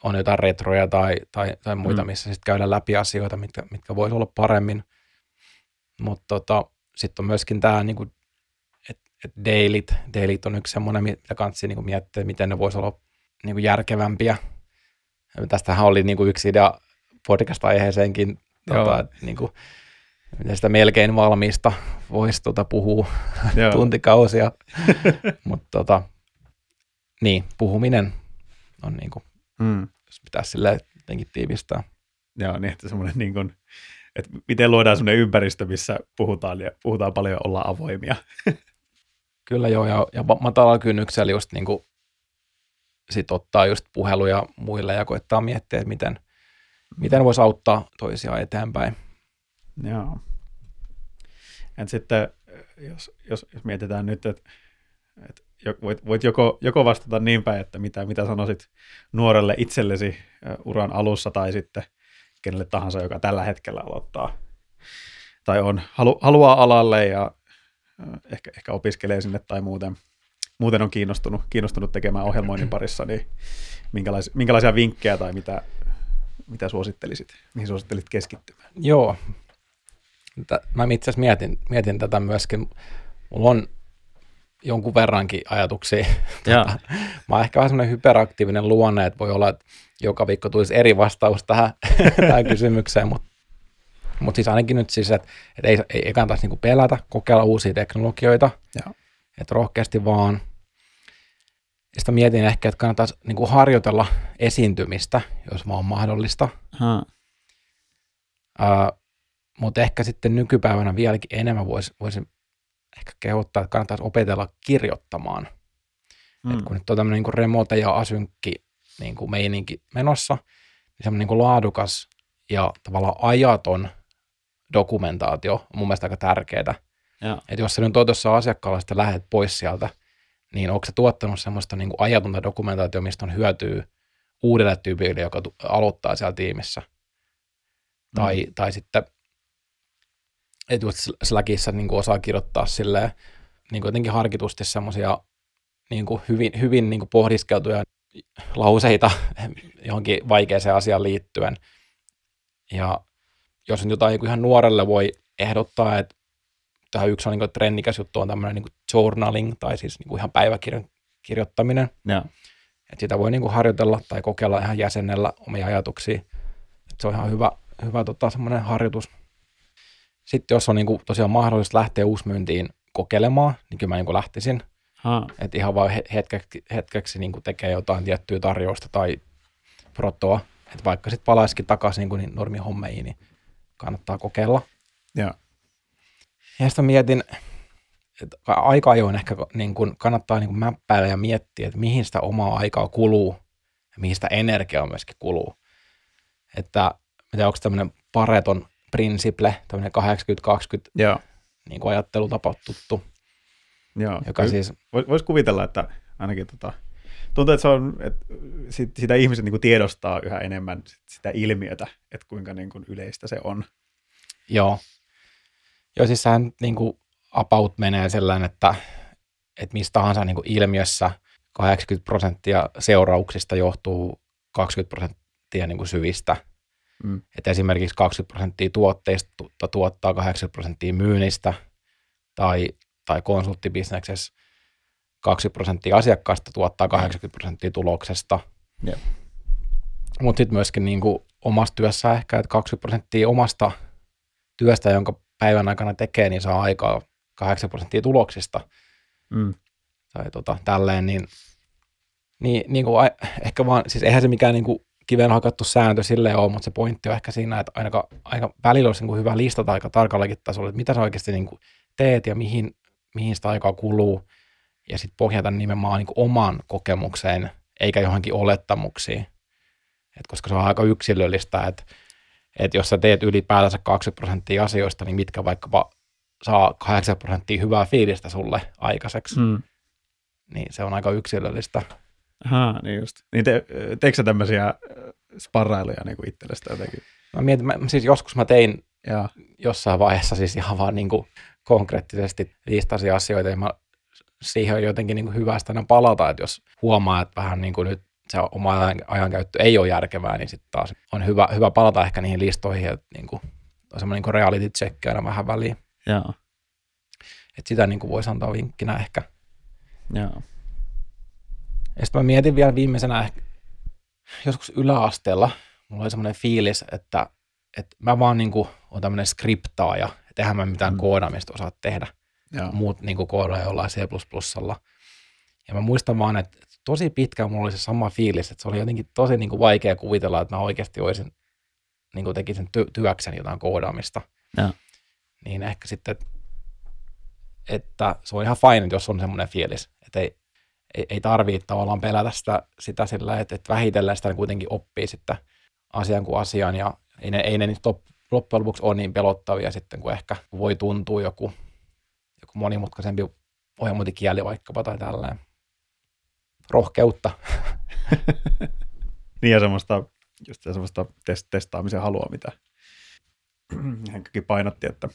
on jotain retroja tai, tai, tai muita, mm. missä sitten käydään läpi asioita, mitkä, mitkä voisi olla paremmin. Mutta tota, sitten on myöskin tämä, niinku, että et dailit, dailit on yksi semmoinen, mitä kanssa niinku miettiä, miten ne voisi olla niinku järkevämpiä. Ja tästähän oli niinku yksi idea podcast-aiheeseenkin, tota, että niinku, miten sitä melkein valmista voisi tota puhua Joo. tuntikausia. Mutta tota, niin, puhuminen on niinku, Mm. Jos pitäisi silleen jotenkin tiivistää. Joo, niin että semmoinen niin kuin, että miten luodaan semmoinen ympäristö, missä puhutaan ja puhutaan paljon olla avoimia. Kyllä joo, ja, ja ma- matalalla kynnyksellä just niin kuin sit ottaa just puheluja muille ja koittaa miettiä, että miten, miten voisi auttaa toisiaan eteenpäin. Joo. Et sitten, jos, jos, jos mietitään nyt, että, jo- voit, voit joko, joko vastata niin päin, että mitä, mitä sanoisit nuorelle itsellesi uran alussa tai sitten kenelle tahansa, joka tällä hetkellä aloittaa tai on, halu, haluaa alalle ja ehkä, ehkä opiskelee sinne tai muuten, muuten on kiinnostunut, kiinnostunut tekemään ohjelmoinnin parissa, niin minkälaisia, minkälaisia vinkkejä tai mitä, mitä suosittelisit, mihin suosittelisit keskittymään? Joo. Mä itse asiassa mietin, mietin tätä myöskin. Mulla on jonkun verrankin ajatuksia. Joo. Mä oon ehkä vähän semmoinen hyperaktiivinen luonne, että voi olla, että joka viikko tulisi eri vastaus tähän, tähän kysymykseen, mutta mut siis ainakin nyt siis, että, että ei, ei, ei kannattaisi niinku pelätä, kokeilla uusia teknologioita, että rohkeasti vaan. Ja Sitten mietin ehkä, että kannattaisi niinku harjoitella esiintymistä, jos vaan on mahdollista. Mutta ehkä sitten nykypäivänä vieläkin enemmän voisi vois ehkä kehottaa, että kannattaisi opetella kirjoittamaan. Mm. Et kun nyt on tämmöinen niin remote ja asynkki niin kuin meininki menossa, niin semmoinen niin laadukas ja tavallaan ajaton dokumentaatio on mun mielestä aika tärkeää. Että jos sä nyt oot jossain asiakkaalla sitten lähdet pois sieltä, niin onko se tuottanut semmoista niin kuin ajatonta dokumentaatio, mistä on hyötyä uudelle tyypille, joka tu- aloittaa siellä tiimissä. Tai, tai sitten, että just Slackissa niin kuin osaa kirjoittaa silleen, niin kuin jotenkin harkitusti semmoisia niin kuin hyvin, hyvin niin kuin pohdiskeltuja lauseita johonkin vaikeaseen asiaan liittyen. Ja jos nyt jotain niin ihan nuorelle voi ehdottaa, että tähän yksi on niin kuin trendikäs juttu on tämmöinen niin kuin journaling, tai siis niin kuin ihan päiväkirjan kirjoittaminen. Joo. Että sitä voi niin kuin harjoitella tai kokeilla ihan jäsennellä omia ajatuksia. Et se on ihan hyvä, hyvä tota, semmoinen harjoitus. Sitten jos on niin kuin tosiaan mahdollista lähteä uusmyyntiin kokeilemaan, niin kyllä mä niin kuin lähtisin. Ha. Että ihan vaan he- hetkeksi, hetkeksi niin kuin tekee jotain tiettyä tarjousta tai protoa. Että vaikka sitten palaisikin takaisin niin kuin niin normihommeihin, niin kannattaa kokeilla. Joo. Ja sitten mietin, että aika ajoin ehkä niin kuin kannattaa niin kuin mäppäillä ja miettiä, että mihin sitä omaa aikaa kuluu ja mihin sitä energiaa myöskin kuluu. Että mitä onko tämmöinen Pareton principle, tämmöinen 80-20 Joo. niin kuin ajattelutapa tuttu, Joo. joka Ky- siis, Vois, vois kuvitella, että ainakin tota, tuntuu, että, se on, että sit, sitä ihmiset niin kuin tiedostaa yhä enemmän sit, sitä ilmiötä, että kuinka niin kuin yleistä se on. joo. Joo, siis sehän niin kuin about menee sellainen, että, että mistä tahansa niin kuin ilmiössä 80 prosenttia seurauksista johtuu 20 prosenttia niin kuin syvistä. Mm. Että esimerkiksi 20 prosenttia tuotteista tu- tuottaa 80 prosenttia myynnistä tai, tai konsulttibisneksessä 20 prosenttia asiakkaista tuottaa 80 prosenttia tuloksesta. Jep. Mutta sitten myöskin niin kuin omassa työssä ehkä, että 20 prosenttia omasta työstä, jonka päivän aikana tekee, niin saa aikaa 80 prosenttia tuloksista Mm. tai tota, tälleen, niin, niin, niin kuin, ehkä vaan, siis eihän se mikään niin kuin kiven hakattu sääntö silleen ole, mutta se pointti on ehkä siinä, että aika, aika välillä olisi niin kuin hyvä listata aika tarkallakin tasolla, että mitä sä oikeasti niin kuin teet ja mihin, mihin sitä aikaa kuluu, ja sitten pohjata nimenomaan niin kuin omaan kokemukseen, eikä johonkin olettamuksiin. Et koska se on aika yksilöllistä, että, että jos sä teet ylipäätänsä 20 prosenttia asioista, niin mitkä vaikkapa saa 8 prosenttia hyvää fiilistä sulle aikaiseksi, Mm. niin se on aika yksilöllistä. Aha, niin just. Niin te, teekö sä tämmöisiä äh, sparrailuja niin kuin itsellesi jotenkin? Mä mietin, mä, siis joskus mä tein Joo. jossain vaiheessa siis ihan vaan niin kuin konkreettisesti listasi asioita ja mä, siihen on jotenkin niin kuin hyvä sitä palata, että jos huomaa, että vähän niin kuin nyt se oma ajan, ajankäyttö ei ole järkevää, niin sitten taas on hyvä, hyvä palata ehkä niihin listoihin, että niin kuin, on semmoinen niin reality check aina vähän väliin. Joo. Että sitä niin kuin voisi antaa vinkkinä ehkä. Joo. Ja sitten mä mietin vielä viimeisenä ehkä, joskus yläasteella, mulla oli semmoinen fiilis, että, että mä vaan niin kuin, on tämmöinen skriptaaja, että eihän mä mitään Mm. koodaamista osaa tehdä. Joo. Muut niin kuin koodaa jollain C++. Ja mä muistan vaan, että tosi pitkään mulla oli se sama fiilis, että se oli jotenkin tosi niin kuin vaikea kuvitella, että mä oikeasti olisin, niin kuin tekisin ty- työkseni jotain koodaamista. Joo. Niin ehkä sitten, että se on ihan fine, jos on semmoinen fiilis, että ei, ei, ei tarvitse tavallaan pelätä sitä, sitä sillä, että, että vähitellen sitä kuitenkin oppii sitten asian kuin asian, ja ei ne, ei ne nyt lop- loppujen lopuksi ole niin pelottavia sitten, kun ehkä voi tuntua joku, joku monimutkaisempi ohjelmointikieli vaikkapa tai tällainen. Rohkeutta. Niin ja semmoista, just se semmoista test- testaamisen halua, mitä Henkkäkin painotti, että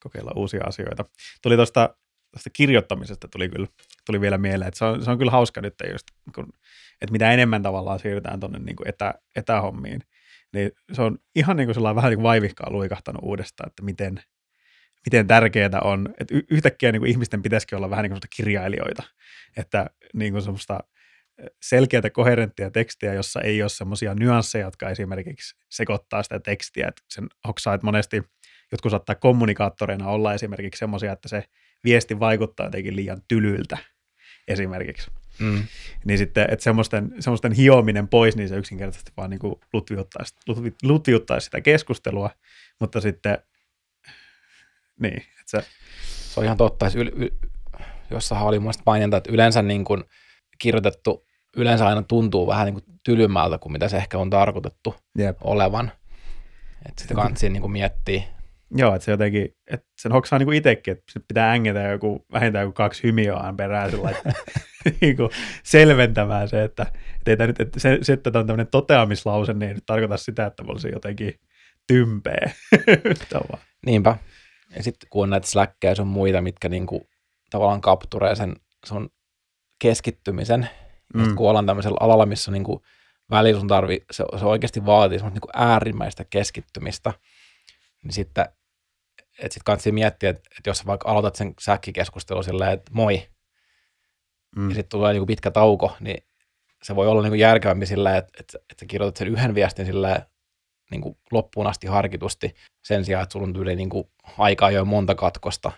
kokeilla uusia asioita. Tuli tuosta tuosta kirjoittamisesta tuli kyllä tuli vielä mieleen, että se on, se on kyllä hauska nyt just, kun, että mitä enemmän tavallaan siirrytään tuonne niin kuin etä, etähommiin, niin se on ihan niin kuin sellainen vähän niin kuin vaivihkaa luikahtanut uudestaan, että miten, miten tärkeää on, että yhtäkkiä niin kuin ihmisten pitäisikin olla vähän niin kuin kirjailijoita, että niin kuin semmoista selkeätä, koherenttia tekstiä, jossa ei ole semmoisia nyansseja, jotka esimerkiksi sekoittaa sitä tekstiä, että sen hoksaa, että monesti jotkut saattaa kommunikaattoreina olla esimerkiksi semmoisia, että se viesti vaikuttaa jotenkin liian tylyltä esimerkiksi. Mm. Niin sitten, että semmoisten, semmoisten hiominen pois, niin se yksinkertaisesti vaan niin kuin lutviuttaisi, lutvi, lutviuttaisi sitä keskustelua, mutta sitten, niin, että se, Se on ihan totta. Yl, yl, jossahan oli muista maininta, että yleensä niin kuin kirjoitettu yleensä aina tuntuu vähän niin kuin tylymältä kuin mitä se ehkä on tarkoitettu jep. olevan. Että sitä kansi niin miettiä. Joo, että se jotenkin, että sen hoksaa niin kuin itsekin, että se pitää ängetä joku, vähintään joku kaksi hymioaan perään sillä niin kuin selventämään se, että, että, ei nyt, että se, se, että tämä on tämmöinen toteamislause, niin ei nyt tarkoita sitä, että mä olisin jotenkin tympeä. Niinpä. Ja sitten kun on näitä släkkejä sun muita, mitkä niin kuin tavallaan kapturee sen sun keskittymisen, mm. Mm. kun ollaan tämmöisellä alalla, missä on niin kuin välillä sun tarvii, se, se oikeasti vaatii semmoista niin kuin äärimmäistä keskittymistä, niin sitten, että sit kannattaa miettiä, että, että jos vaikka aloitat sen säkkikeskustelun silleen, että moi, Mm. ja sitten tulee niin kuin pitkä tauko, niin se voi olla niin kuin järkevämpi sillä, että, että, että sä kirjoitat sen yhden viestin sillä niin kuin loppuun asti harkitusti sen sijaan, että sulla on tyyli niin kuin aikaa jo monta katkosta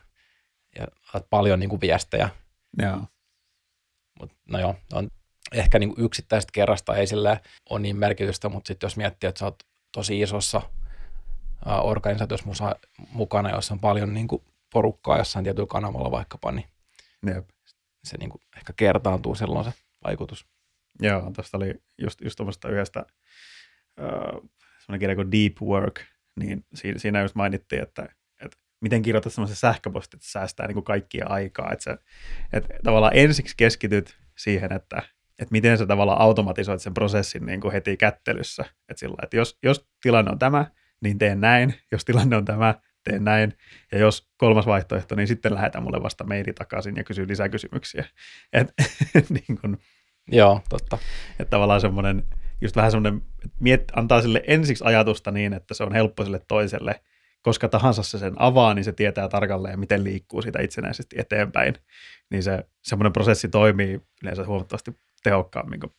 ja saat paljon niin kuin viestejä. Joo. Mut, no joo, on ehkä niin kuin yksittäistä kerrasta ei sillä ole niin merkitystä, mutta sitten jos miettii, että sä oot tosi isossa organisaatiossa musa, mukana, jossa on paljon niin kuin porukkaa jossain tietyllä kanavalla vaikkapa, niin Jep. se niin kuin ehkä kertaantuu silloin se vaikutus. Joo, tuosta oli just, just tuommoista yhdestä uh, semmoinen kirja kuin Deep Work, niin siinä, siinä just mainittiin, että, että miten kirjoitat semmoisen sähköpostin, että säästää niin kuin kaikkia aikaa, että, sä, että tavallaan ensiksi keskityt siihen, että, että miten sä tavallaan automatisoit sen prosessin niin kuin heti kättelyssä, että, sillä, että jos, jos tilanne on tämä, niin teen näin, jos tilanne on tämä, teen näin, ja jos kolmas vaihtoehto, niin sitten lähetä mulle vasta maili takaisin ja kysy lisäkysymyksiä. Et, niin kuin, Joo, totta. että tavallaan semmoinen, just vähän semmoinen, miet, antaa sille ensiksi ajatusta niin, että se on helppo sille toiselle, koska tahansa se sen avaa, niin se tietää tarkalleen, miten liikkuu siitä itsenäisesti eteenpäin. Niin se semmoinen prosessi toimii yleensä huomattavasti tehokkaammin kuin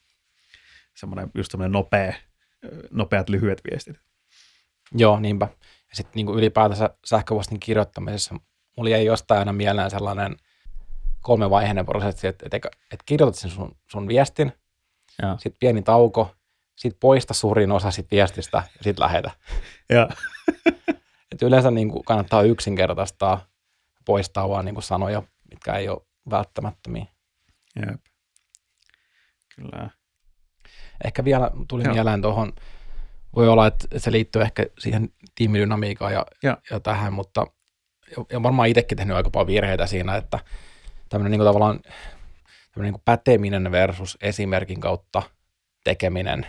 semmoinen, just semmoinen nopea, nopeat lyhyet viestit. Joo, niinpä. Ja sitten niin ylipäätänsä sähköpostin kirjoittamisessa mulla jäi jostain aina mieleen sellainen kolmevaiheinen prosessi, että, että, että kirjoitat sen sun, sun viestin, sitten pieni tauko, sitten poista suurin osa sit viestistä ja sitten lähetä. Ja, Et yleensä niin kuin kannattaa yksinkertaistaa, poistaa vaan niin kuin sanoja, mitkä ei ole välttämättömiä. jep. Kyllä. Ehkä vielä tuli Joo. mieleen tuohon, voi olla, että se liittyy ehkä siihen tiimidynamiikkaan ja, Joo. ja tähän, mutta ja varmaan itsekin tehnyt aika paljon virheitä siinä, että tämmöinen niin kuin tavallaan tämmöinen niin kuin päteminen versus esimerkin kautta tekeminen.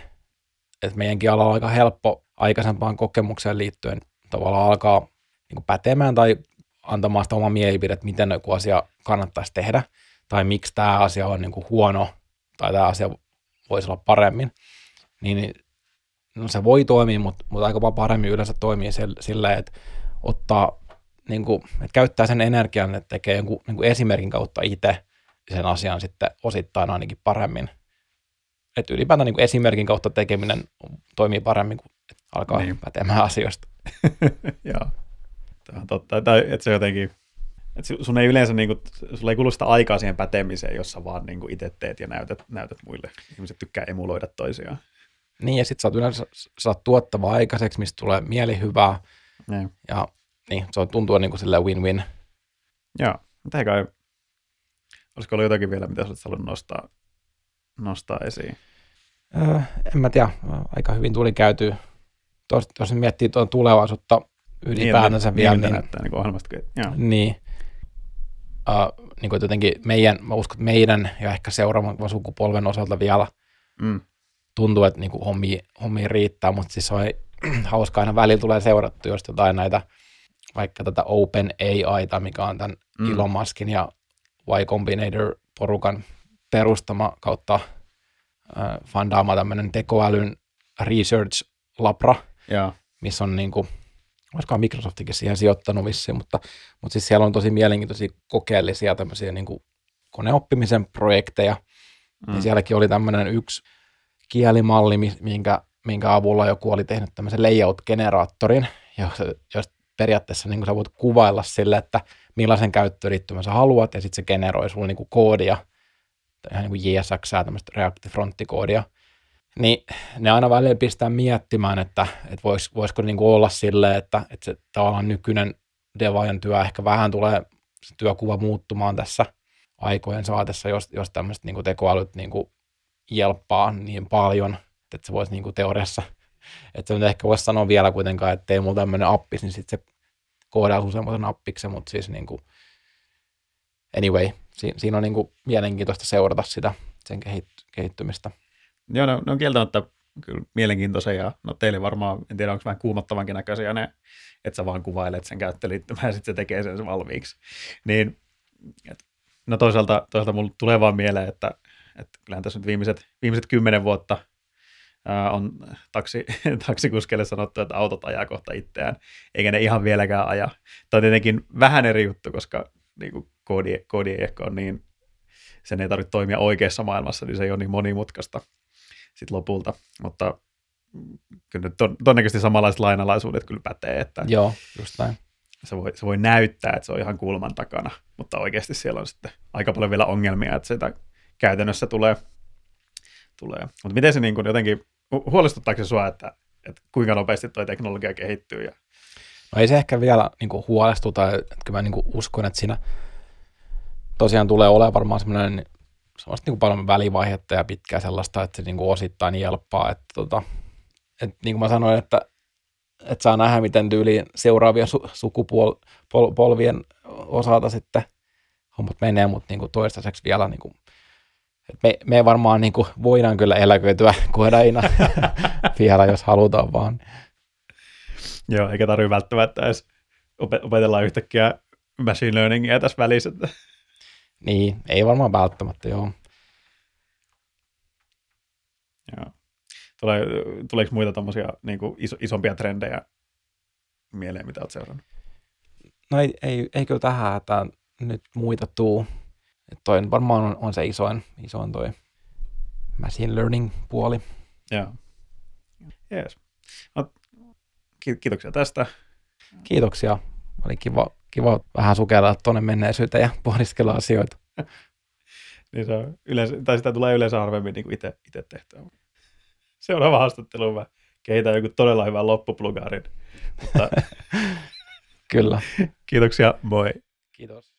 että meidänkin alalla on aika helppo aikaisempaan kokemukseen liittyen tavallaan alkaa niin kuin pätemään tai antamaan sitä omaa mielipidettä, miten joku asia kannattaisi tehdä, tai miksi tämä asia on niin kuin huono, tai tämä asia voisi olla paremmin, niin no se voi toimia, mutta, mutta aika paljon paremmin yleensä toimii sillä, että ottaa, niin kuin, että käyttää sen energian, että tekee jonkun niin kuin esimerkin kautta itse sen asian sitten osittain ainakin paremmin. Että ylipäätään niin kuin esimerkin kautta tekeminen toimii paremmin kuin alkaa niin. pätemään asioista. Joo, tämä on totta. Että se jotenkin, että sun ei yleensä, niin kuin, sulla ei kulu sitä aikaa siihen pätemiseen, jossa vaan niin kuin itse teet ja näytät, näytät muille. Ihmiset tykkää emuloida toisiaan. Niin, ja sitten sä oot yleensä saat tuottava aikaiseksi, mistä tulee mielihyvää. Niin. Ja niin, se on tuntuu niin kuin win-win. Joo, mutta kai, olisiko ollut jotakin vielä, mitä sä olisit halunnut nostaa, nostaa esiin? Öö, en mä tiedä, aika hyvin tuli käyty. Jos miettii tuon tulevaisuutta ylipäätänsä niin, vielä. Niin, näyttää niin ohjelmasta. Joo. Niin. Uh, niin kuin jotenkin meidän, mä uskon, että meidän ja ehkä seuraavan sukupolven osalta vielä mm. Tuntuu, että niin hommi, hommi riittää, mutta siis on hauska aina välillä tulee seurattu just jotain näitä, vaikka tätä Open AIta, mikä on tämän mm. Elon Muskin ja Y Combinator-porukan perustama kautta äh, fandaama tämmöinen tekoälyn research-labra, ja. missä on niin kuin, olisikohan Microsoftikin siihen sijoittanut vissiin, mutta, mutta siis siellä on tosi mielenkiintoisia kokeellisia tämmöisiä niin kuin koneoppimisen projekteja, mm. ja sielläkin oli tämmöinen yksi kielimalli, minkä, minkä avulla joku oli tehnyt tämmöisen layout-generaattorin, jos periaatteessa niin sä voit kuvailla sille, että millaisen käyttöliittymän sä haluat, ja sitten se generoi sulle niin koodia, ihan niin kuin JSX, tämmöistä React-fronttikoodia, niin ne aina välillä pistää miettimään, että, että vois, voisiko niin kuin olla silleen, että, että se tavallaan nykyinen devaajan työ ehkä vähän tulee se työkuva muuttumaan tässä aikojen saatessa, jos, jos tämmöiset niin tekoälyt niin kuin jelppaa niin paljon, että se voisi niin kuin teoriassa, että se ehkä voisi sanoa vielä kuitenkaan, että ei mulla tämmöinen appi, niin sitten se koodaa semmoisen appiksen, mutta siis niin kuin, anyway, siinä, siinä on niin kuin mielenkiintoista seurata sitä, sen kehittymistä. Joo, ne, ne on kieltämättä kyllä mielenkiintoisia ja no teille varmaan, en tiedä onko vähän kuumottavankin näköisiä ne, että sä vaan kuvailet sen käyttöliittymän ja sitten se tekee sen valmiiksi. Niin, et, no toisaalta, toisaalta mulle tulee vaan mieleen, että, että kyllähän tässä nyt viimeiset, viimeiset kymmenen vuotta ää, on taksi, taksikuskeille sanottu, että autot ajaa kohta itseään, eikä ne ihan vieläkään aja. Tämä on tietenkin vähän eri juttu, koska niin kuin koodi, koodi ei ehkä ole niin, sen ei tarvitse toimia oikeassa maailmassa, niin se ei ole niin monimutkaista sit lopulta, mutta kyllä to, todennäköisesti samanlaiset lainalaisuudet kyllä pätee, että Joo, just näin. Se voi, se voi näyttää, että se on ihan kulman takana, mutta oikeasti siellä on sitten aika paljon vielä ongelmia, että sitä käytännössä tulee. tulee. Mutta miten se niin kuin jotenkin, huolestuttaako se sua, että, että kuinka nopeasti tuo teknologia kehittyy? Ja... No ei se ehkä vielä niin kuin huolestuta, että kyllä mä niin kuin uskon, että siinä tosiaan tulee olemaan varmaan semmoinen semmoista niin kuin paljon välivaihetta ja pitkää sellaista, että se niin kuin osittain jelppaa. Että, tota, että niin kuin mä sanoin, että, että saa nähdä, miten tyyliin seuraavia su- sukupolvien osalta sitten hommat menee, mutta niin kuin toistaiseksi vielä niin kuin, me, me varmaan niin kuin voidaan kyllä eläköityä koiraina vielä, jos halutaan vaan. Joo, eikä tarvitse välttämättä edes opetella yhtäkkiä machine learningia tässä välissä. Niin, ei varmaan välttämättä, joo. Joo. Tulee, tuleeko muita tommosia niin iso, isompia trendejä mieleen, mitä olet seurannut? No ei, ei, ei kyllä tähän että nyt muita tuu. Et toi varmaan on, on, se isoin, isoin toi machine learning puoli. Joo. Yes. No, kiitoksia tästä. Kiitoksia. Oli kiva, kiva vähän sukella tuonne menneisyyteen ja pohdiskella asioita. niin se on yleensä, tai sitä tulee yleensä harvemmin niin itse tehtyä. Seuraava haastattelu mä kehitän joku todella hyvän loppuplugarin. Mutta... Kyllä. Kiitoksia, moi. Kiitos.